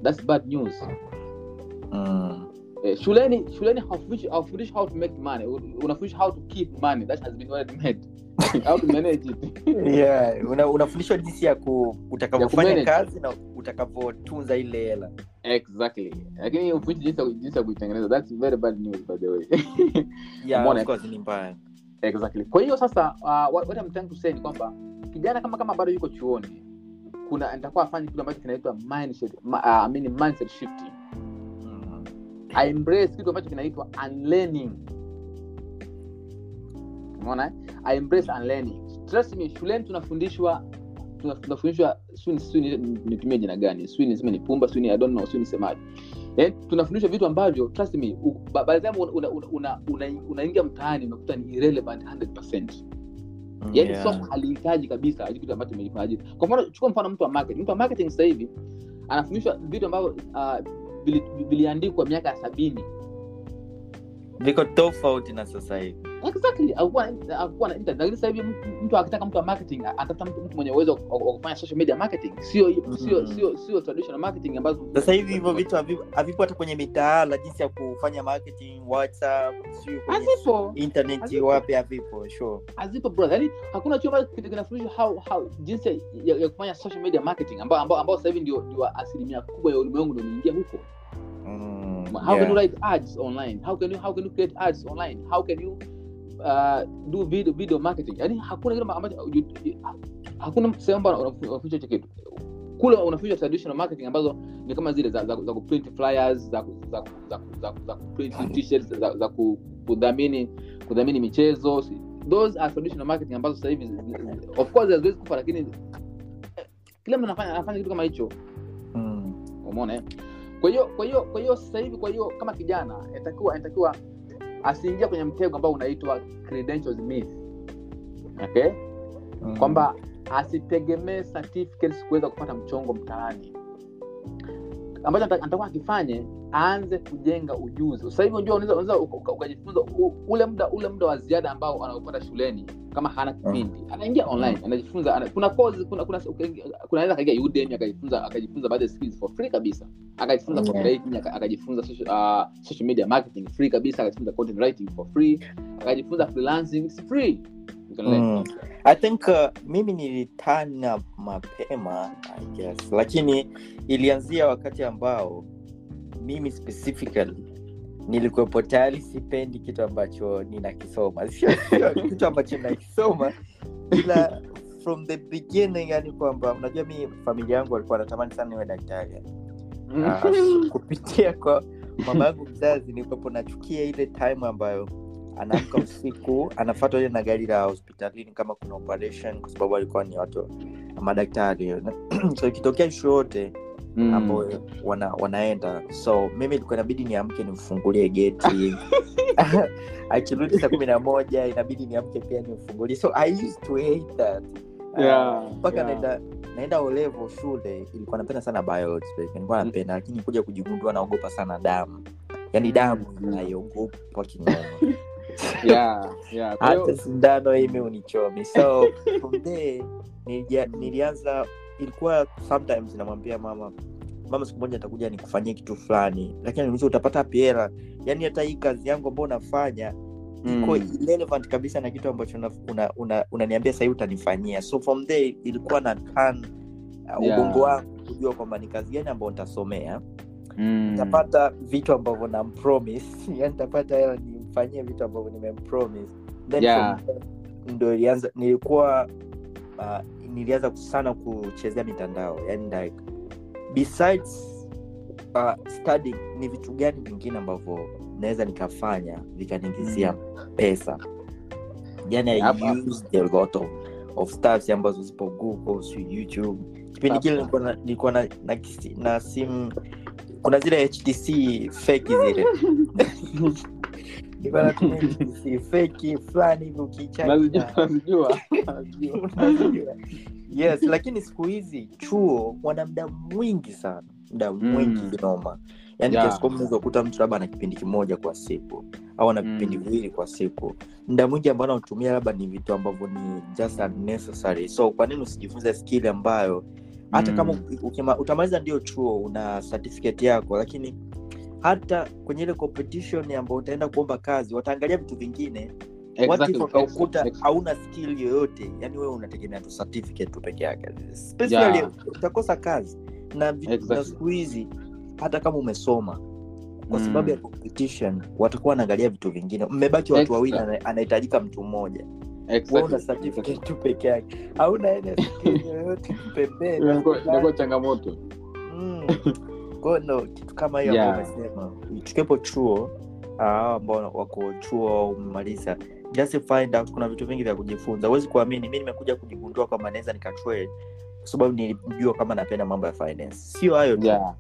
Thats bad news. Mm. eh, shuleni shuleni hawafundishi hawafundishi how to make money. Unafundisha how to keep money. That has been already made. How to manage it. Yeah una, unafundishwa jinsi ya ku, utakavyofanya kazi na utakavyotunza ile hela. Exactly. Lakini ufundishi jinsi ya- kuitengeneza. That's very bad news by the way. Yeah, of course ni mbaya exactly. Kwa hiyo sasa uh, what what I'm trying to say ni kwamba kijana kama kama bado yuko chuoni kuna nitakuwa afanye kitu ambacho kinaitwa mindset ma, uh, I mean mindset shifting. Mm. I kitu ambacho kinaitwa unlearning. Umeona eh? Unlearning. Trust me shuleni tunafundishwa tunafundishwa nitumie jina gani sijui niseme ni pumba sijui I don't know sijui nisemaje eh, tunafundishwa vitu ambavyo trust me by the time una- una- una- una- unaingia mtaani unakuta ni irrelevant 100% yaani Yeah. soko halihitaji kabisa kitu ambacho umejifanya kwa mfano chukua mfano mtu wa marketing. Mtu wa marketing sasa hivi anafundishwa vitu ambavyo uh, viliandikwa miaka ya sabini. Viko tofauti na sasa hivi exactly. Hakukuwa na- internet sasa hivi mtu- akitaka mtu wa marketing atafuta mtu, mtu mwenye uwezo wa kufanya social media marketing. Sio sio sio sio traditional marketing ambazo sasa hivi hivyo vitu havipo hata kwenye mitaala jinsi ya kufanya marketing whatsapp sio kwenye hazipo. internet wapi havipo sure. Hazipo brother yani hakuna chuo ambacho kinafundisha how how jinsi ya, ya kufanya social media marketing ambao ambao, ambao sasa hivi ndio ndio asilimia kubwa ya ulimwengu ndio imeingia huko. Mm, how can you write ads online? How can you how can you create ads online? How can you uh, do video video marketing. Yani hakuna kitu ambacho hakuna sehemu ambayo unafundishwa hicho kitu. Kule unafundishwa traditional marketing ambazo ni kama zile za, za, za kuprint flyers za, za, za, za, za kuprint t-shirts za, za kudhamini kudhamini michezo. Those are traditional marketing ambazo sasa hivi of course haziwezi kufa lakini eh, kila mtu anafanya anafanya kitu kama hicho. Mm. umeona eh? kwa hiyo kwa hiyo kwa hiyo sasa hivi kwa hiyo kama kijana inatakiwa inatakiwa asiingia kwenye mtego ambao unaitwa credentials myth okay? Mm. kwamba asitegemee certificates kuweza kupata mchongo mtaani ambacho anata- anatakuwa akifanye aanze kujenga ujuzi. Sasa hivi unajua unaweza unaweza uka- uka- ukajifunza ule muda ule muda wa ziada ambao anaopata shuleni kama hana kipindi. Anaingia online anajifunza ana, kuna course kuna kuna kuna anaweza akaingia Udemy akajifunza akajifunza baadhi ya skills for free kabisa. Akajifunza Yeah. copywriting akajifunza social, uh, social media marketing free kabisa. Akajifunza content writing for free. Akajifunza freelancing free Mm. i think uh, mimi nilitana mapema I guess. Lakini ilianzia wakati ambao mimi specifically nilikuwepo tayari sipendi kitu ambacho ninakisoma. Sio kitu ambacho ninakisoma ila from the beginning yani kwamba unajua mi familia yangu walikuwa wanatamani sana niwe daktari. Uh, kupitia kwa mama yangu mzazi nilikuwepo nachukia ile time ambayo anaamka usiku anafatwa ile na gari la hospitalini kama kuna operation kwa sababu alikuwa ni watu madaktari. So ikitokea ishu yote Mm. ambayo wana, wanaenda. So mimi ilikuwa inabidi niamke nimfungulie geti. Akirudi saa kumi na moja inabidi niamke pia nimfungulie. So i used to hate that. Mpaka Yeah, uh, yeah. naenda olevo shule ilikuwa napenda sana biology nilikuwa napenda lakini kuja kujigundua naogopa sana damu. Yani damu naiogopa kinoma yeah yeah. Hata sindano imi unichomi. So from there nilija, nilianza ilikuwa sometimes namwambia mama mama siku moja atakuja nikufanyie kitu fulani. Lakini utapata piera yaani hata hii kazi yangu ambao unafanya iko Mm. irrelevant kabisa na kitu ambacho unaniambia una, una, sahii utanifanyia. So from there ilikuwa na kan uh, Yeah. ubongo wangu kujua kwamba ni kazi gani ambayo nitasomea. Mm. nitapata vitu ambavyo nampromise. Yani nitapata hela nimfanyie vitu ambavyo nimempromise. Then Yeah. ndo ilianza nilikuwa uh, nilianza sana kuchezea mitandao yani like besides uh, studying ni vitu gani vingine ambavyo naweza nikafanya vikaniingizia pesa? Yani I used a lot of, of stuffs ambazo zipo google si youtube. Kipindi kile nilikuwa na, na, na, na simu kuna zile htc feki zile feki fulani hivi yes lakini siku hizi chuo wana mda mwingi sana mda mwingi Mm. noma yani Yeah. kiasi kwamba unaweza kukuta mtu labda ana kipindi kimoja kwa siku au ana vipindi Mm. viwili kwa siku mda mwingi ambao anaotumia labda ni vitu ambavyo ni just unnecessary so kwa nini usijifunze skili ambayo hata kama Mm. ukima, utamaliza ndio chuo una certificate yako lakini hata kwenye ile competition ambayo utaenda kuomba kazi wataangalia vitu vingine. Exactly, wakaukuta exactly. hauna skill yoyote? Yani wewe unategemea tu certificate tu peke yake. Especially Yeah. utakosa kazi. Na, vi- Exactly. na siku hizi hata kama umesoma kwa Mm. sababu ya competition watakuwa wanaangalia vitu vingine. Mmebaki watu wawili anahitajika mtu mmoja. Exactly, certificate tu peke yake. Hauna yoyote pembeni. Changamoto. Mm. Kwa hiyo ndo kitu kama hiyo Yeah. ambayo umesema. Tukiwepo chuo ah, hao ambao wako chuo umemaliza just find out kuna vitu vingi vya kujifunza. Huwezi kuamini mi nimekuja kujigundua kwamba naweza nikatrade kwa sababu nilijua kama napenda mambo ya finance. Sio hayo tu. Yeah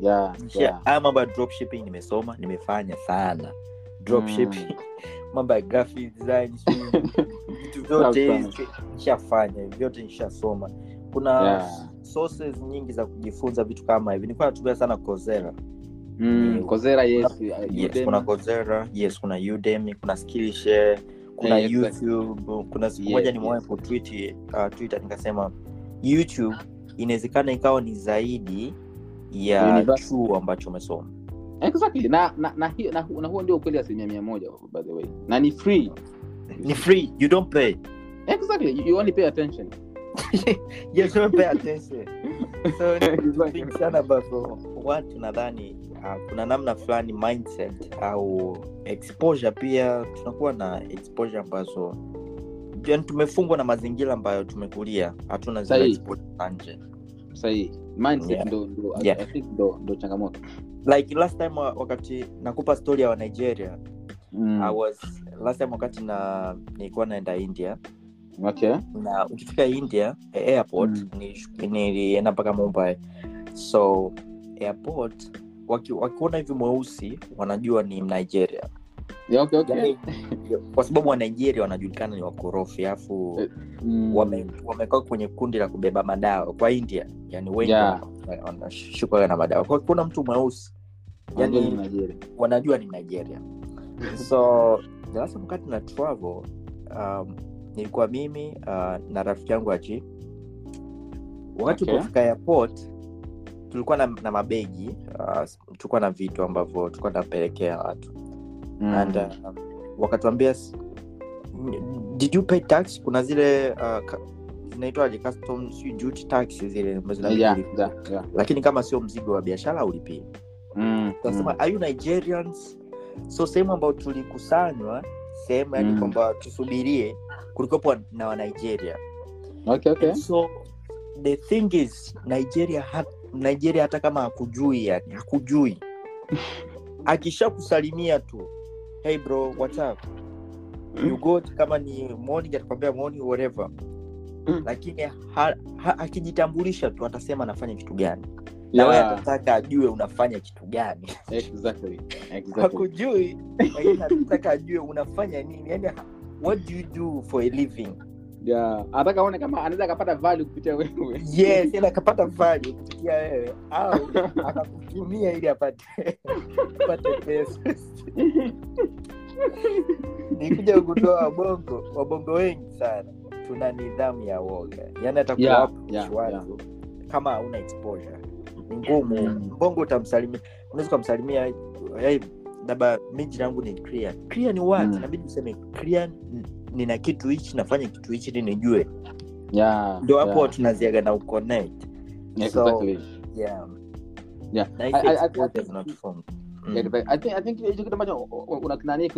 yeah yeah. haya mambo ya dropshipping nimesoma nimefanya sana. Dropshipping mambo ya graphic design vitu vyote nishafanya vyote nishasoma. Kuna Yeah. Sources nyingi za kujifunza vitu kama hivi. Nilikuwa natumia sana Coursera. Mm, Coursera, yes, uh, yes, kuna Coursera, yes kuna Udemy, kuna Skillshare, kuna yes, exactly. YouTube, kuna siku Yes, moja nimewahi yes. uh, Twitter nikasema YouTube inawezekana ikawa ni zaidi ya chuo ambacho umesoma. exactly. Na na, na, hiyo- na, na huo ndio ukweli asilimia mia moja by the way. Na ni free. Ni free, you don't pay. exactly. You, you only pay attention yes, don't pay attention. So ni sana ambavyo watu nadhani uh, kuna namna fulani mindset au exposure pia tunakuwa na exposure ambazo yani tumefungwa na mazingira ambayo tumekulia hatuna zile nje sahihi mindset Yeah. ndo, ndo, Yeah. I think ndo, ndo changamoto like last time wakati nakupa story ya wa nigeria mm. I was last time wakati na nilikuwa naenda india okay na ukifika india eh, airport Mm. ni- nilienda mpaka mumbai so airport waki- wakiona hivi mweusi wanajua ni nigeria yeah, okay, okay. yani, kwa sababu wanigeria wanajulikana ni wakorofi alafu Mm. wame- wamekaa kwenye kundi la kubeba madawa kwa india yani wengi Yeah. wana- na madawa kwa kuna mtu mweusi yani wanajua ni nigeria so the last time wakati na travel um, nilikuwa mimi uh, na rafiki yangu aji wakati Okay. tulipofika airport tulikuwa na, na mabegi uh, tulikuwa na vitu ambavyo tulikuwa tunapelekea watu Mm. and uh, wakatuambia did you pay tax kuna zile uh, zinaitwaje custom duty tax zile Yeah, yeah, yeah. lakini kama sio mzigo wa biashara ulipie Mm, tunasema mm. are you nigerians so sehemu ambayo tulikusanywa sehemu yani Mm. kwamba tusubirie kulikopo na wanigeria okay, okay. so the thing is nigeria nigeria hata kama hakujui yani hakujui. Akisha kusalimia tu hey bro what's up? You got kama ni morning atakwambia morning whatever. Mm. lakini ha, ha, akijitambulisha tu atasema anafanya kitu gani? Yeah. nawe atataka ajue unafanya kitu gani? Exactly, exactly. hakujui lakini atataka ajue unafanya nini? Yani what do you do for a living? Yeah. anataka aone kama anaweza akapata value kupitia wewe. Yes ila akapata value kupitia wewe. Au akakutumia ili apate apate pesa. Nikuja kutoa wabongo wabongo wengi sana. Tuna nidhamu ya woga. Yani atakuwa Yeah, wapo yeah, watu kama hauna exposure. Ni ngumu. Mbongo utamsalimia unaweza ukamsalimia hey, labda mi jina yangu ni clear clear ni what Mm. nabidi useme clear nina kitu hichi nafanya kitu hichi ili nijue yeah, ndio hapo yeah. tunaziaga na uconnect so Exactly. yeah Yeah. I- I- I- exposure I- zinatuform. Yeah. I think I think hicho kitu ambacho una kinani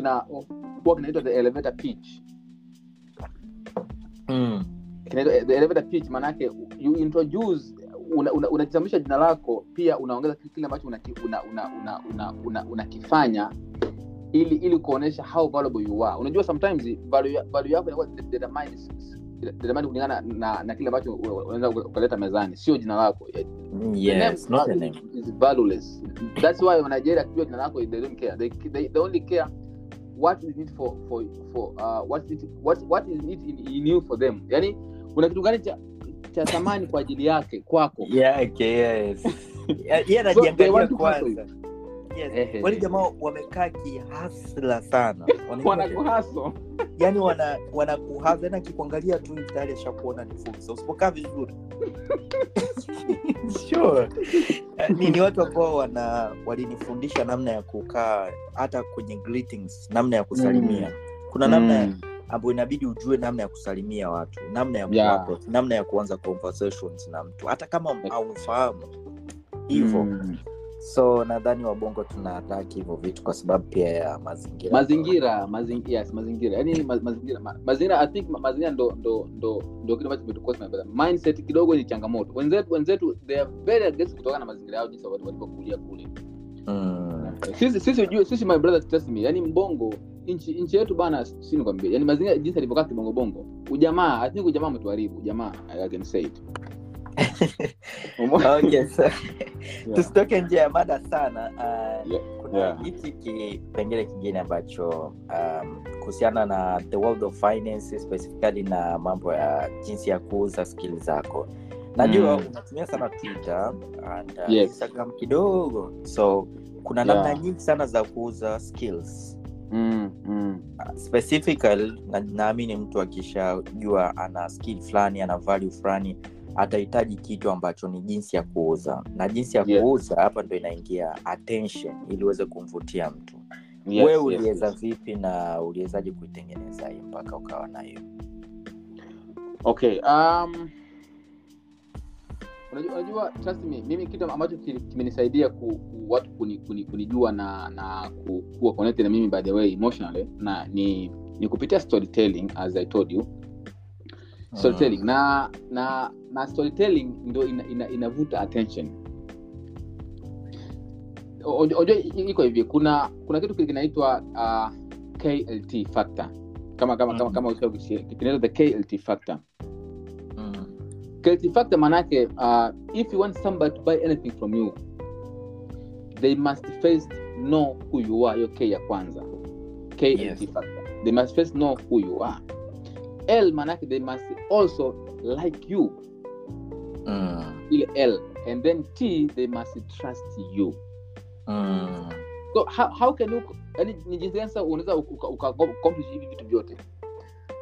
huwa kinaitwa the elevator pitch. Mm. Kinaitwa the elevator pitch maana yake you introduce unajitambulisha una, una jina lako pia unaongeza kile ambacho unakifanya una, una, una, una, una, ili ili kuonyesha how valuable you are. Unajua sometimes value value yako inakuwa determined kulingana na na kile ambacho unaweza ukaleta mezani, sio jina lako. Yes not the name is valueless. That's why Nigeria kijua jina lako they don't care. They, they, they only care what is it for for for uh, what is it, what what is it in, in you for them. Yani kuna kitu gani cha cha thamani kwa ajili yake kwako. yes. Anajiangalia kwanza. yes. wale jamaa wamekaa kihasla sana? Wanakuhaso. yani wana wanakuhaza yani akikuangalia tu tayari ashakuona ni fursa. Usipokaa vizuri. Sure. Eh, ni, ni watu ambao wana walinifundisha namna ya kukaa hata kwenye greetings namna ya kusalimia. Kuna namna Mm. Ambayo inabidi ujue namna ya kusalimia watu namna ya Yeah. namna ya kuanza conversations na mtu hata kama haumfahamu. Hivyo. Mm. so nadhani wabongo tunataki hivyo vitu kwa sababu pia ya mazingira. Mazingira mazing, yes, mazingira. Yani ma, mazingira ma, mazingira i think ma, mazingira ndo ndo ndo ndo kitu ambacho kimetukosa mindset kidogo ni changamoto. Wenzetu wenzetu they are very aggressive kutokana na mazingira yao jinsi walivyokulia kule. Mm. sisi sisi ujue sisi my brother trust me. Yani mbongo nchi nchi yetu bana si nikwambia yani mazingira jinsi alivyokaa kibongobongo ujamaa i think ujamaa umetuharibu ujamaa i can say it. Okay, so, tusitoke nje ya mada sana. Uh, Yeah, kuna yeah. hiki kipengele kingine ambacho um, kuhusiana na the world of finance specifically na mambo ya jinsi ya kuuza skill zako. Najua Mm. unatumia sana twitter and uh, Yes. instagram kidogo. So kuna namna Yeah. nyingi sana za kuuza skills mm, mm. specifically na- naamini mtu akishajua ana skill fulani ana value fulani atahitaji kitu ambacho ni jinsi ya kuuza na jinsi ya Yes. kuuza hapa ndo inaingia attention ili uweze kumvutia mtu Yes, wewe uliweza yes. vipi na uliwezaji kuitengeneza hii mpaka ukawa nayo okay um, unajua, unajua trust me mimi kitu ambacho kimenisaidia ku, ku, watu kuni, kuni, kunijua na na ku- kuwa connected na mimi by the way emotionally na ni ni kupitia storytelling as i told you. Storytelling na na na storytelling ndo ina, ina, inavuta attention. Unajua iko hivi kuna kuna kitu kinaitwa uh, klt factor. Kama kama kama kama ushauri kinaitwa the klt factor KLT factor manake uh, if you want somebody to buy anything from you they must first know who you are. Hiyo k ya kwanza. K Yes. factor they must first know who you are. L manake they must also like you. Mm. ile l. And then t they must trust you. Mm. so how, how can you yani ni jinsi gani sasa unaweza uka- uka- accomplish hivi vitu vyote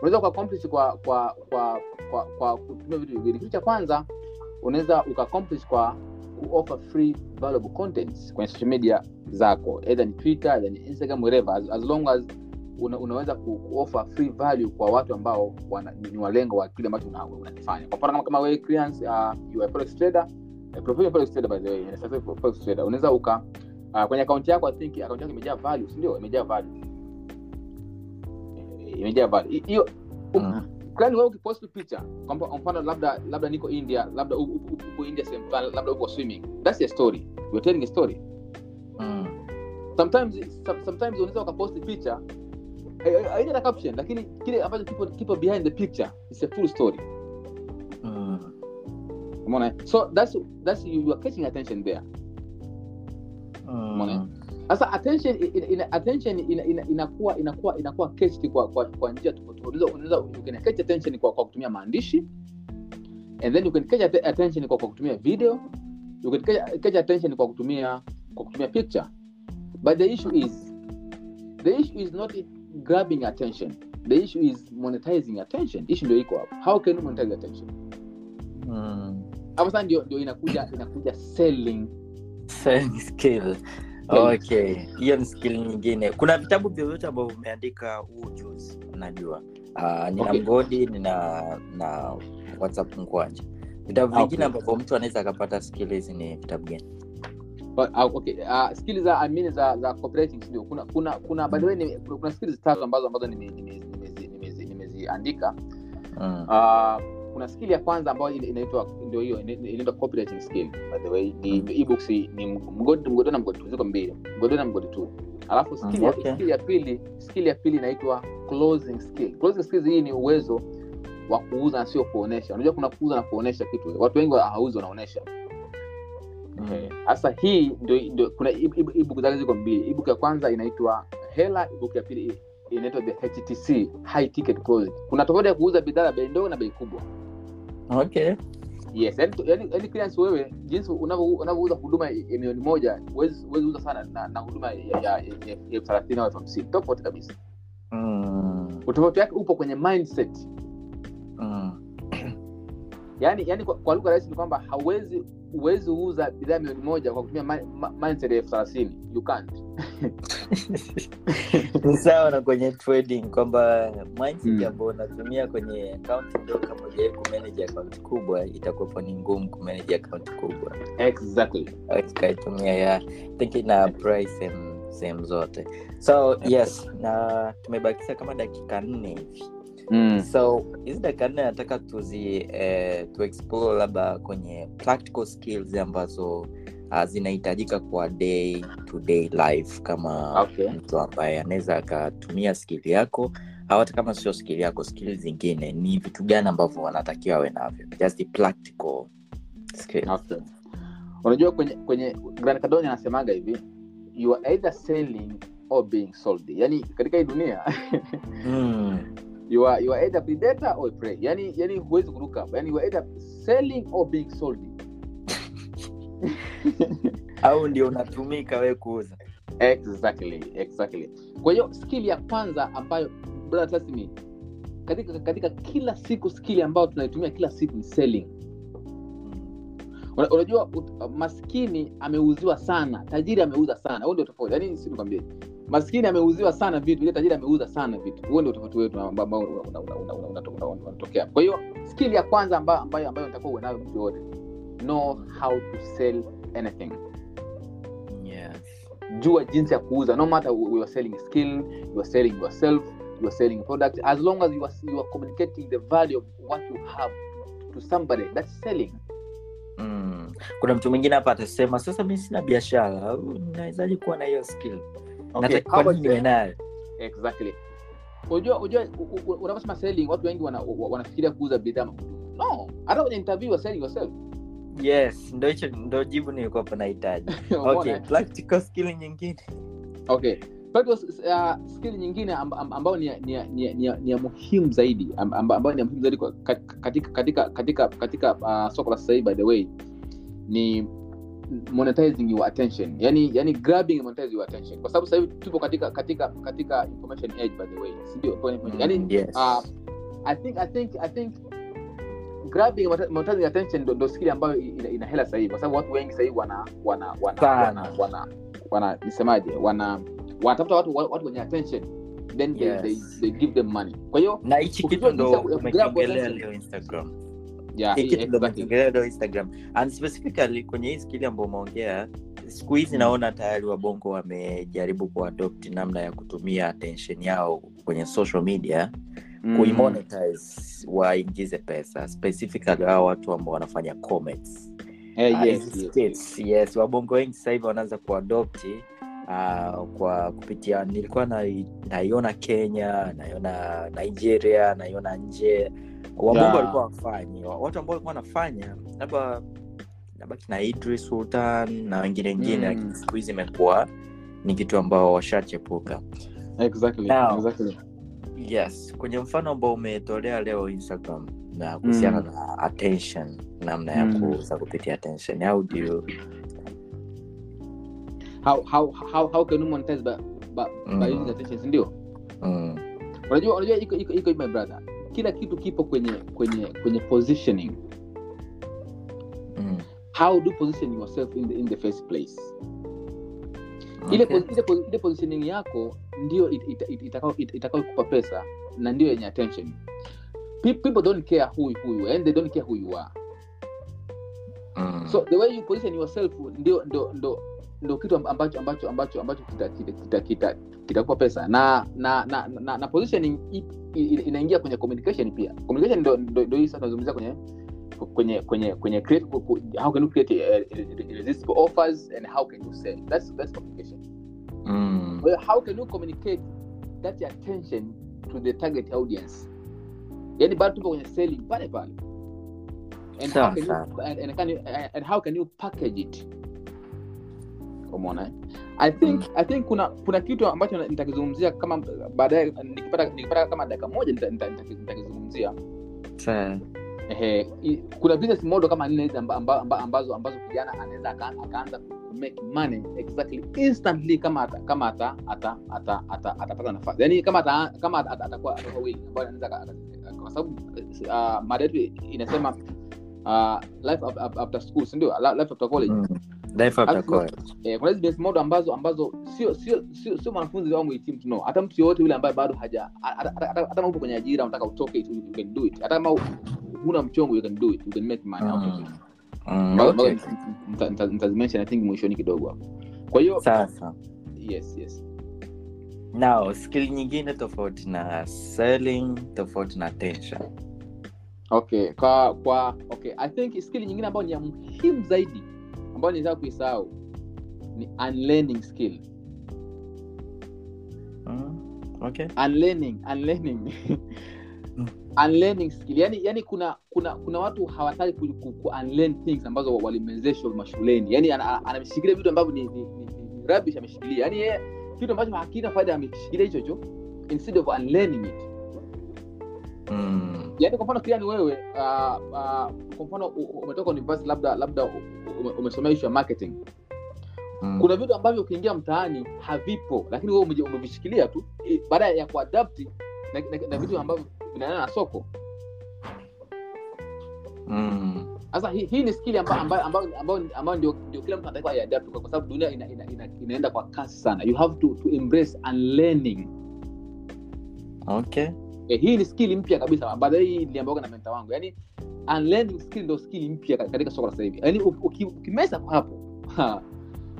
unaweza ukaaccomplish kwa kwa kwa kwa kwa kutumia vitu viwili kitu cha kwanza unaweza ukaaccomplish kwa kuoffer free valuable contents kwenye social media zako either ni twitter either ni instagram wherever. As, as long as una, unaweza ku, kuoffer free value kwa watu ambao wana, ni walengo wa kile ambacho una- unakifanya. Kwa mfano kama, kama wewe clients uh, you are forex trader. Uh, professional forex trader by the way. Ni forex trader. Unaweza uka uh, kwenye akaunti yako i think akaunti yako imejaa value si ndio? Imejaa value imejaa value hiyo Mm. fulani wewe ukipost picha kwamba mfano labda labda niko india labda uko india sehemu fulani labda uko swimming. That's a story. You're telling a story. Mm. sometimes sometimes unaweza ukaposti picha eh, eh, haina na caption lakini kile ambacho kipo, kipo behind the picture is a full story. Mm. so that's that's you, you are catching attention there. Mm. Sasa attention ina, attention ina, ina, inakuwa inakuwa inakuwa kwa kwa, kwa njia tofauti. Unaweza you can catch attention kwa, kwa kutumia maandishi and then you can catch attention kwa, kwa kutumia video you can catch, catch attention kwa kutumia kwa kutumia picture. But the issue is the issue is not grabbing attention. The issue is monetizing attention. Issue ndio iko hapo. How can you monetize attention? Mm. hapo sasa ndio ndio inakuja inakuja selling. Selling skill okay. Hiyo ni skill nyingine. Kuna vitabu vyovyote ambavyo umeandika huu juzi najua. Uh, nina Okay. mgodi nina na whatsapp mkwanja. Vitabu Ah, vingine okay. ambavyo mtu anaweza akapata skill hizi ni vitabu gani? But, uh, okay. Uh, skills za I mean za za copywriting ndio? Kuna kuna kuna by the way ni- kuna, kuna skills tatu ambazo ambazo nime- nime- nime, nimezi- nimeziandika mm. uh, kuna skill ya kwanza ambayo ina- inaitwa ndio hiyo inaitwa copywriting skill. By the way ni Mm. ebooks ni mgodi mgodi na mgodi ziko mbili. Mgodi na mgodi tu. Alafu skill, Mm, ya, okay. skill ya pili skill ya pili inaitwa closing skill. Closing skills hii ni uwezo wa kuuza na sio kuonesha. Unajua kuna kuuza na kuonesha kitu. Watu wengi hauzi wanaonesha. Mm. sasa hii ndio, ndio kuna ebook zake ziko mbili. Ebook ya kwanza inaitwa hela ebook ya pili inaitwa the htc high ticket closing. Kuna tofauti ya kuuza bidhaa ya bei ndogo na bei kubwa okay yes yani, yani, yani clients wewe jinsi unavyouza huduma ya milioni moja huwezi huwezi uza sana na, na huduma ya elfu thelathini au elfu hamsini. Tofauti kabisa. Mm. utofauti wake upo kwenye mindset. Mm. yani yani kwa, kwa lugha rahisi ni kwamba hauwezi huwezi uza bidhaa milioni moja kwa kutumia mi- mi- mindset ya elfu thelathini. You can't ni sawa na kwenye trading kwamba mindset Mm. ambayo unatumia kwenye akaunti ndogo kama ujawai kumanage akaunti kubwa itakuwepo ni ngumu kumanage akaunti kubwa. Exactly. Ya thinki na sehemu sehemu zote. So yes na tumebakisha kama dakika nne hivi. Mm. so hizi dakika nne nataka tuzi eh, tuexplore labda kwenye practical skills ambazo uh, zinahitajika kwa day to day life kama Okay. mtu ambaye anaweza akatumia skili yako au hata kama sio skili yako skili zingine ni vitu gani ambavyo wanatakiwa awe navyo just practical skill. Okay. unajua kwenye kwenye Grant anasemaga hivi you are either selling or being sold yani katika hii dunia Mm. you are, you are either predator or prey yani yani huwezi kuruka yani you are either selling or being sold au ndio unatumika we kuuza? Exactly exactly. Kwa hiyo skili ya kwanza ambayo brother katika katika kila siku skili ambayo tunaitumia kila siku ni selling. Unajua maskini ameuziwa sana tajiri ameuza sana. Huo ndio tofauti. Yaani si nikwambie. Maskini ameuziwa sana vitu ile tajiri ameuza sana vitu. Huo ndio tofauti wetu ambao ambao una- una- una- una- una- una- una- unatokea. Kwa hiyo skili ya kwanza ambayo ambayo ambayo nitakuwa uwe nayo mtu yote know how to sell anything. Yes. jua jinsi ya kuuza no matter you are selling skill you are selling yourself you are selling product as long as you are, you are communicating the value of what you have to somebody that's selling. Mm. kuna mtu mwingine hapa atasema sasa mi sina biashara nawezaji kuwa na hiyo skill? Okay, niwe nayo? Exactly. Unajua unajua unaposema selling watu wengi wana- kuuza bidhaa. No hata kwenye interview you are selling yourself yes ndo hicho ndo jibu nilikuwa hapa nahitaji. Okay practical skill nyingine. Okay uh, skill nyingine amb- amb- ambayo ni ya- ni ni ni ni ya muhimu zaidi amb- amb- ambayo ni ya muhimu zaidi katika katika katika katika uh, soko la sasa hivi by the way ni monetizing your attention. Yani yani grabbing monetizing your attention. Kwa sababu sasa hivi tupo katika katika katika information age by the way. Si mm, yani yes. uh, i think i think i think grabbing monetizing- attention ndo, skill ambayo ina, ina hela sahivi hivi. Kwa sababu watu wengi sahivi wana wana wana wana, wana, nisemaje? Wana wanatafuta watu watu wenye attention. Then they, Yes. they, they give them money. Kwa hiyo na hichi kitu ndo umekiongelea leo instagram. Yeah, hii ndo umekiongelea leo instagram. And specifically kwenye hii skili ambayo umeongea siku hizi naona tayari wabongo wamejaribu kuadopt namna ya kutumia attention yao kwenye social media. Mm. Kuimonetize waingize pesa specifically hao watu ambao wanafanya comments. Hey, Ah, yes, uh, yes, skits, yes wabongo wengi sasa hivi wanaanza kuadopti uh, kwa kupitia nilikuwa na- naiona kenya naiona nigeria naiona nje. Wabongo Yeah. walikuwa wafanyi watu ambao walikuwa wanafanya labda labda kina idris sultan na wengine wengine Mm. lakini siku hizi imekuwa ni kitu ambao washachepuka. Exactly Now, exactly yes kwenye mfano ambao umetolea leo instagram na kuhusiana Mm. na attention namna ya Mm. kupitia attention how do you how how how how can you monetize by by, by Mm. using attention ndio mm. unajua unajua iko iko iko my brother kila kitu kipo kwenye kwenye kwenye positioning Mm. how do position yourself in the, in the first place ile, Okay. ile, ile positioning yako ndio it- it- it- itakao it- itakayokupa pesa na ndio yenye attention Pe- people don't care who, who you are and they don't care who you are Mm. so the way you position yourself ndio ndo, ndo, ndo kitu ambacho ambacho ambacho ambacho kitakupa kita, kita, kita, pesa na na na, na, na positioning inaingia kwenye communication pia communication ndo, ndo, ndo hii sasa tunazungumzia kwenye kwenye kwenye kwenye create how can you create a, a, irresistible offers and how can you sell? That's that's communication. Mm. well, how can you communicate that attention to the target audience? Yani bado tupo kwenye selling pale pale. And how can you, and, and, can you, and how can you package it? Umeona eh? i think i think kuna kuna kitu ambacho nitakizungumzia kama baadaye nikipata nikipata kama dakika moja nita- nita- nita- i- kuna business model kama nne hizi amba, amba, amba, ambazo ambazo kijana anaweza akaanza make money exactly instantly kama ata, kama ata ata ata ata atapata nafasi. Yani kama ata, kama ata- ata- atakuwa atakuwa willing ambayo anaweza kwa sababu uh, mada yetu inasema uh, life af- af- after school si ndio? Life after college. Mm. Life after college. eh, kuna hizi business model ambazo ambazo sio sio sio sio mwanafunzi au mhitimu tu no. Hata mtu yoyote yule ambaye bado haja hata- hata kwenye ajira unataka utoke it you can do it. Hata kama huna mchongo you can do it. You can make money out of it. Mm, okay. nitazimention i think mwishoni kidogo hapo. Kwa hiyo Sasa. Yes yes. Now skill nyingine tofauti na selling tofauti na tension. Okay kwa kwa okay i think skill nyingine ambayo ni ya muhimu zaidi ambayo nitaka kuisahau ni unlearning skill. Mm. okay. Unlearning unlearning unlearning skill. Yani, yani kuna kuna kuna watu hawataki ku, ku, ku unlearn things ambazo walimezeshwa mashuleni. Yani anamshikilia vitu ambavyo ni, ni, ni, ni rubbish ameshikilia. Yani yeye kitu ambacho hakina faida amekishikilia hicho hicho instead of unlearning it. Mm. yani kwa mfano kiani wewe uh, uh, kwa mfano umetoka university labda labda umesomea ishu ya marketing. Mm. kuna vitu ambavyo ukiingia mtaani havipo lakini wewe umevishikilia tu baada ya kuadapti na, na, na vitu ambavyo vinaendana na soko. Mm. hii, hii ni skili ambayo ambayo ambayo ambayo, ambayo ndio, ndio kila mtu anatakiwa aiadapt kwa sababu dunia ina, ina, ina, inaenda kwa kasi sana. You have to, to embrace unlearning. Okay. Eh, hii ni skili mpya kabisa baada hii na menta wangu. Yani unlearning skill ndio skili mpya katika soko la sasa hivi. Yani uki- ukimesa hapo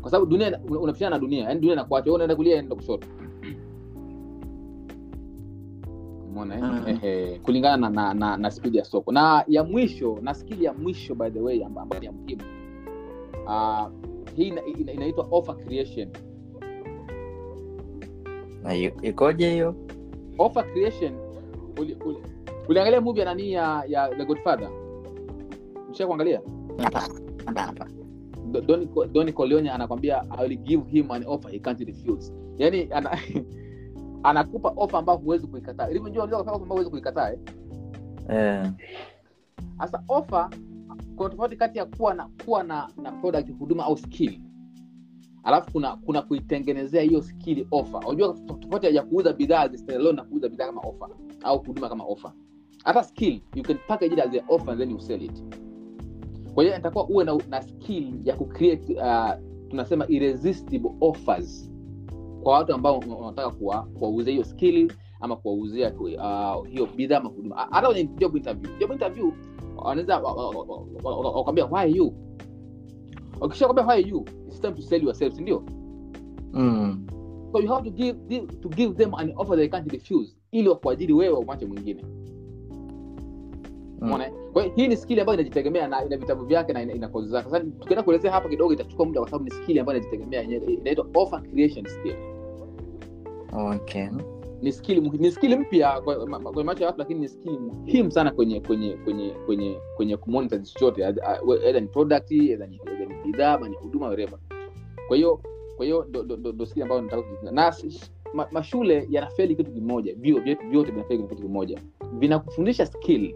kwa sababu dunia unapishana na dunia. Yani dunia inakuacha wewe unaenda kulia unaenda kushoto umeona eh? Mm. Kulingana na, na, na, na spidi ya soko. Na ya mwisho na skili ya mwisho by the way amba- ambayo ni ya muhimu. Uh, hii ina- ina- inaitwa offer creation. Na ikoje hiyo? Offer creation uli- uli- uliangalia movie ya nani ya, ya the godfather? Msha kuangalia Do- Don, Don Corleone anakwambia I will give him an offer he can't refuse. Yani ana, anakupa ofa ambayo huwezi kuikataa. Ili unajua unajua ambayo huwezi kuikataa eh? eh. offer kuna tofauti kati ya kuwa na kuwa na, na product huduma au skill. Alafu kuna kuna kuitengenezea hiyo skili ofa. Unajua to- tofauti ya kuuza bidhaa na kuuza bidhaa kama ofa au huduma kama ofa. Hata skill you can package it as an offer and then you sell it. Kwa hiyo nitakuwa uwe na, na skill ya kucreate uh, tunasema irresistible offers kwa watu ambao wanataka kuwauzia hiyo skill ama kuwauzia uh, hiyo bidhaa ama huduma. Hata kwenye job interview. Job interview wanaweza wa- wa- wa- wa- wa- wakwambia why you? Ukisha why you? It's time to sell yourself si mm. so you have to give, give, to give them an offer they can't refuse ili wakuajiri wewe umache mwingine. Eh? kwa hiyo hii ni skili ambayo inajitegemea na ina vitabu vyake na ina, ina kozi zake. Sasa tukienda kuelezea hapa kidogo itachukua muda kwa sababu ni skili ambayo inajitegemea yenyewe inaitwa offer creation skill okay. Ni skili ni skili mpya kwenye macho ya watu lakini ni skili muhimu sana kwenye kwenye kwenye kwenye kwenye kumonita chochote edha ni product edha ni bidhaa ama ni huduma wereva kwa hiyo kwa hiyo ndo- skili ambayo nataka na ma, mashule yanafeli kitu kimoja vio vyote vinafeli kitu kimoja. Vinakufundisha skill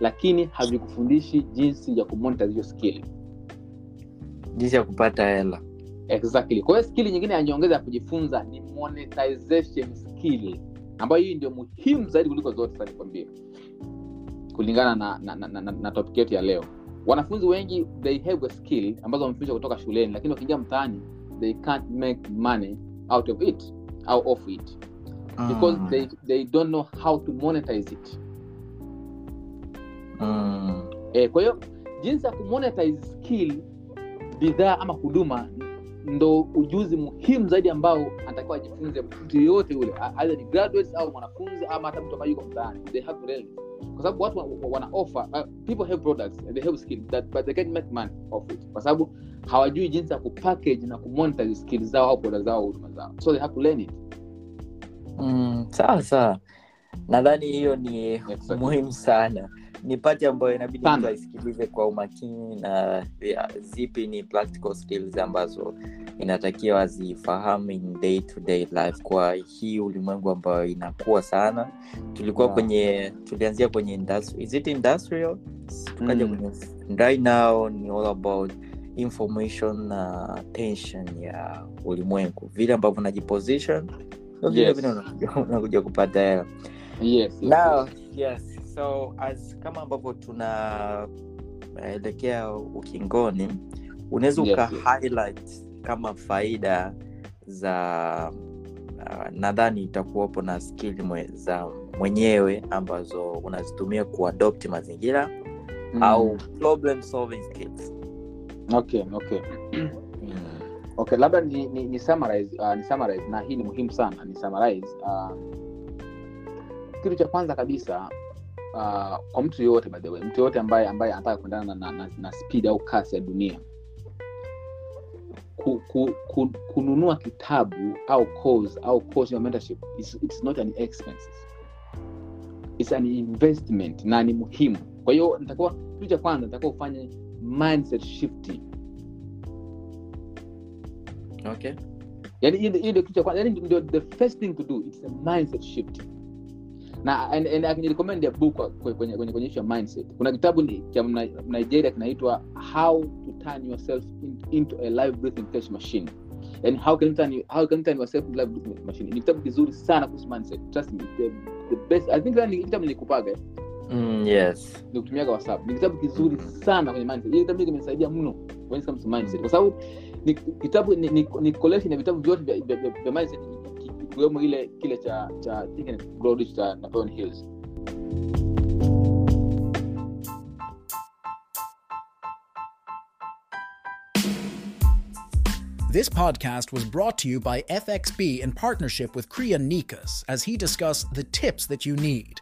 lakini havikufundishi jinsi ya kumonita hiyo skill. Jinsi ya kupata hela. Exactly. Kwa hiyo skili nyingine ya nyongeza ya kujifunza ni monetization skill ambayo hii ndio muhimu zaidi kuliko zote sanikwambia kulingana na, na, na, na, na, topic yetu ya leo wanafunzi wengi they have a skill ambazo wamefundishwa kutoka shuleni lakini wakiingia mtaani they can't make money out of it au off it because Mm. they, they don't know how to monetize it mm. e, kwa hiyo jinsi ya kumonetize skill bidhaa ama huduma ndo ujuzi muhimu zaidi ambao anatakiwa ajifunze mtu yeyote yule either ni graduates au mwanafunzi ama hata mtu ambaye yuko mtaani. They have to kwa sababu watu wa- wa- wana offer uh, people have products and they have skills that, but they can't make money off it. Kwa sababu hawajui jinsi ya kupackage na kumonetize skills zao au products zao au huduma zao. So they have to learn it. Mm, sawa sawa. Nadhani hiyo ni yes, muhimu sana ni pati ambayo inabidi mtu aisikilize kwa umakini na ya, zipi ni practical skills ambazo inatakiwa azifahamu in day to day life kwa hii ulimwengu ambayo inakuwa sana. Tulikuwa Yeah. kwenye tulianzia kwenye industry, is it industrial? Tukaja Mm. kwenye right now ni all about information na tension ya ulimwengu. Vile ambavyo unajiposition ndo vile vile unakuja- unakuja kupata hela. Yes, yes, now yes. yes so as kama ambavyo tunaelekea ukingoni unaweza Yes, uka yes. highlight kama faida za uh, nadhani itakuwapo na skili mwe, za mwenyewe ambazo unazitumia kuadopti mazingira Mm. au problem solving skills okay okay okay labda ni, ni, ni summarize, uh, ni summarize na hii ni muhimu sana ni summarize uh, kitu cha kwanza kabisa uh, kwa mtu yoyote by the way mtu yoyote ambaye ambaye anataka kuendana na, na, na, speed au kasi ya dunia ku, ku, ku, kununua kitabu au course au course ya mentorship it's, it's not an expense it's an investment na ni muhimu. Kwa hiyo nitakuwa kitu cha kwanza nitakuwa ufanye mindset shifting okay. Yani hiyo ndio kitu cha kwanza. Yani ndio the first thing to do it's a mindset shift na and, and a book kwenye kwenye kwenye issue ya mindset. Kuna kitabu ni- cha Nigeria kinaitwa how to turn yourself in, into a live breathing cash machine. And how can you turn, how can you turn yourself into a live breathing machine? Ni kitabu kizuri sana kuhusu mindset. Trust me the, the best i think ni kitabu nilikupaga. Mm, yes. Nikutumiaga whatsapp. Ni kitabu kizuri sana kwenye mindset. Hii kitabu kimenisaidia mno when it comes to mindset. Kwa sababu ni kitabu ni, ni, ni collection ya vitabu vyote vya, vya, vya, vya mindset ikiwemo ile kile cha cha cha Hills This podcast was brought to you by FXB in partnership with Kriya Nikas as he discussed the tips that you need.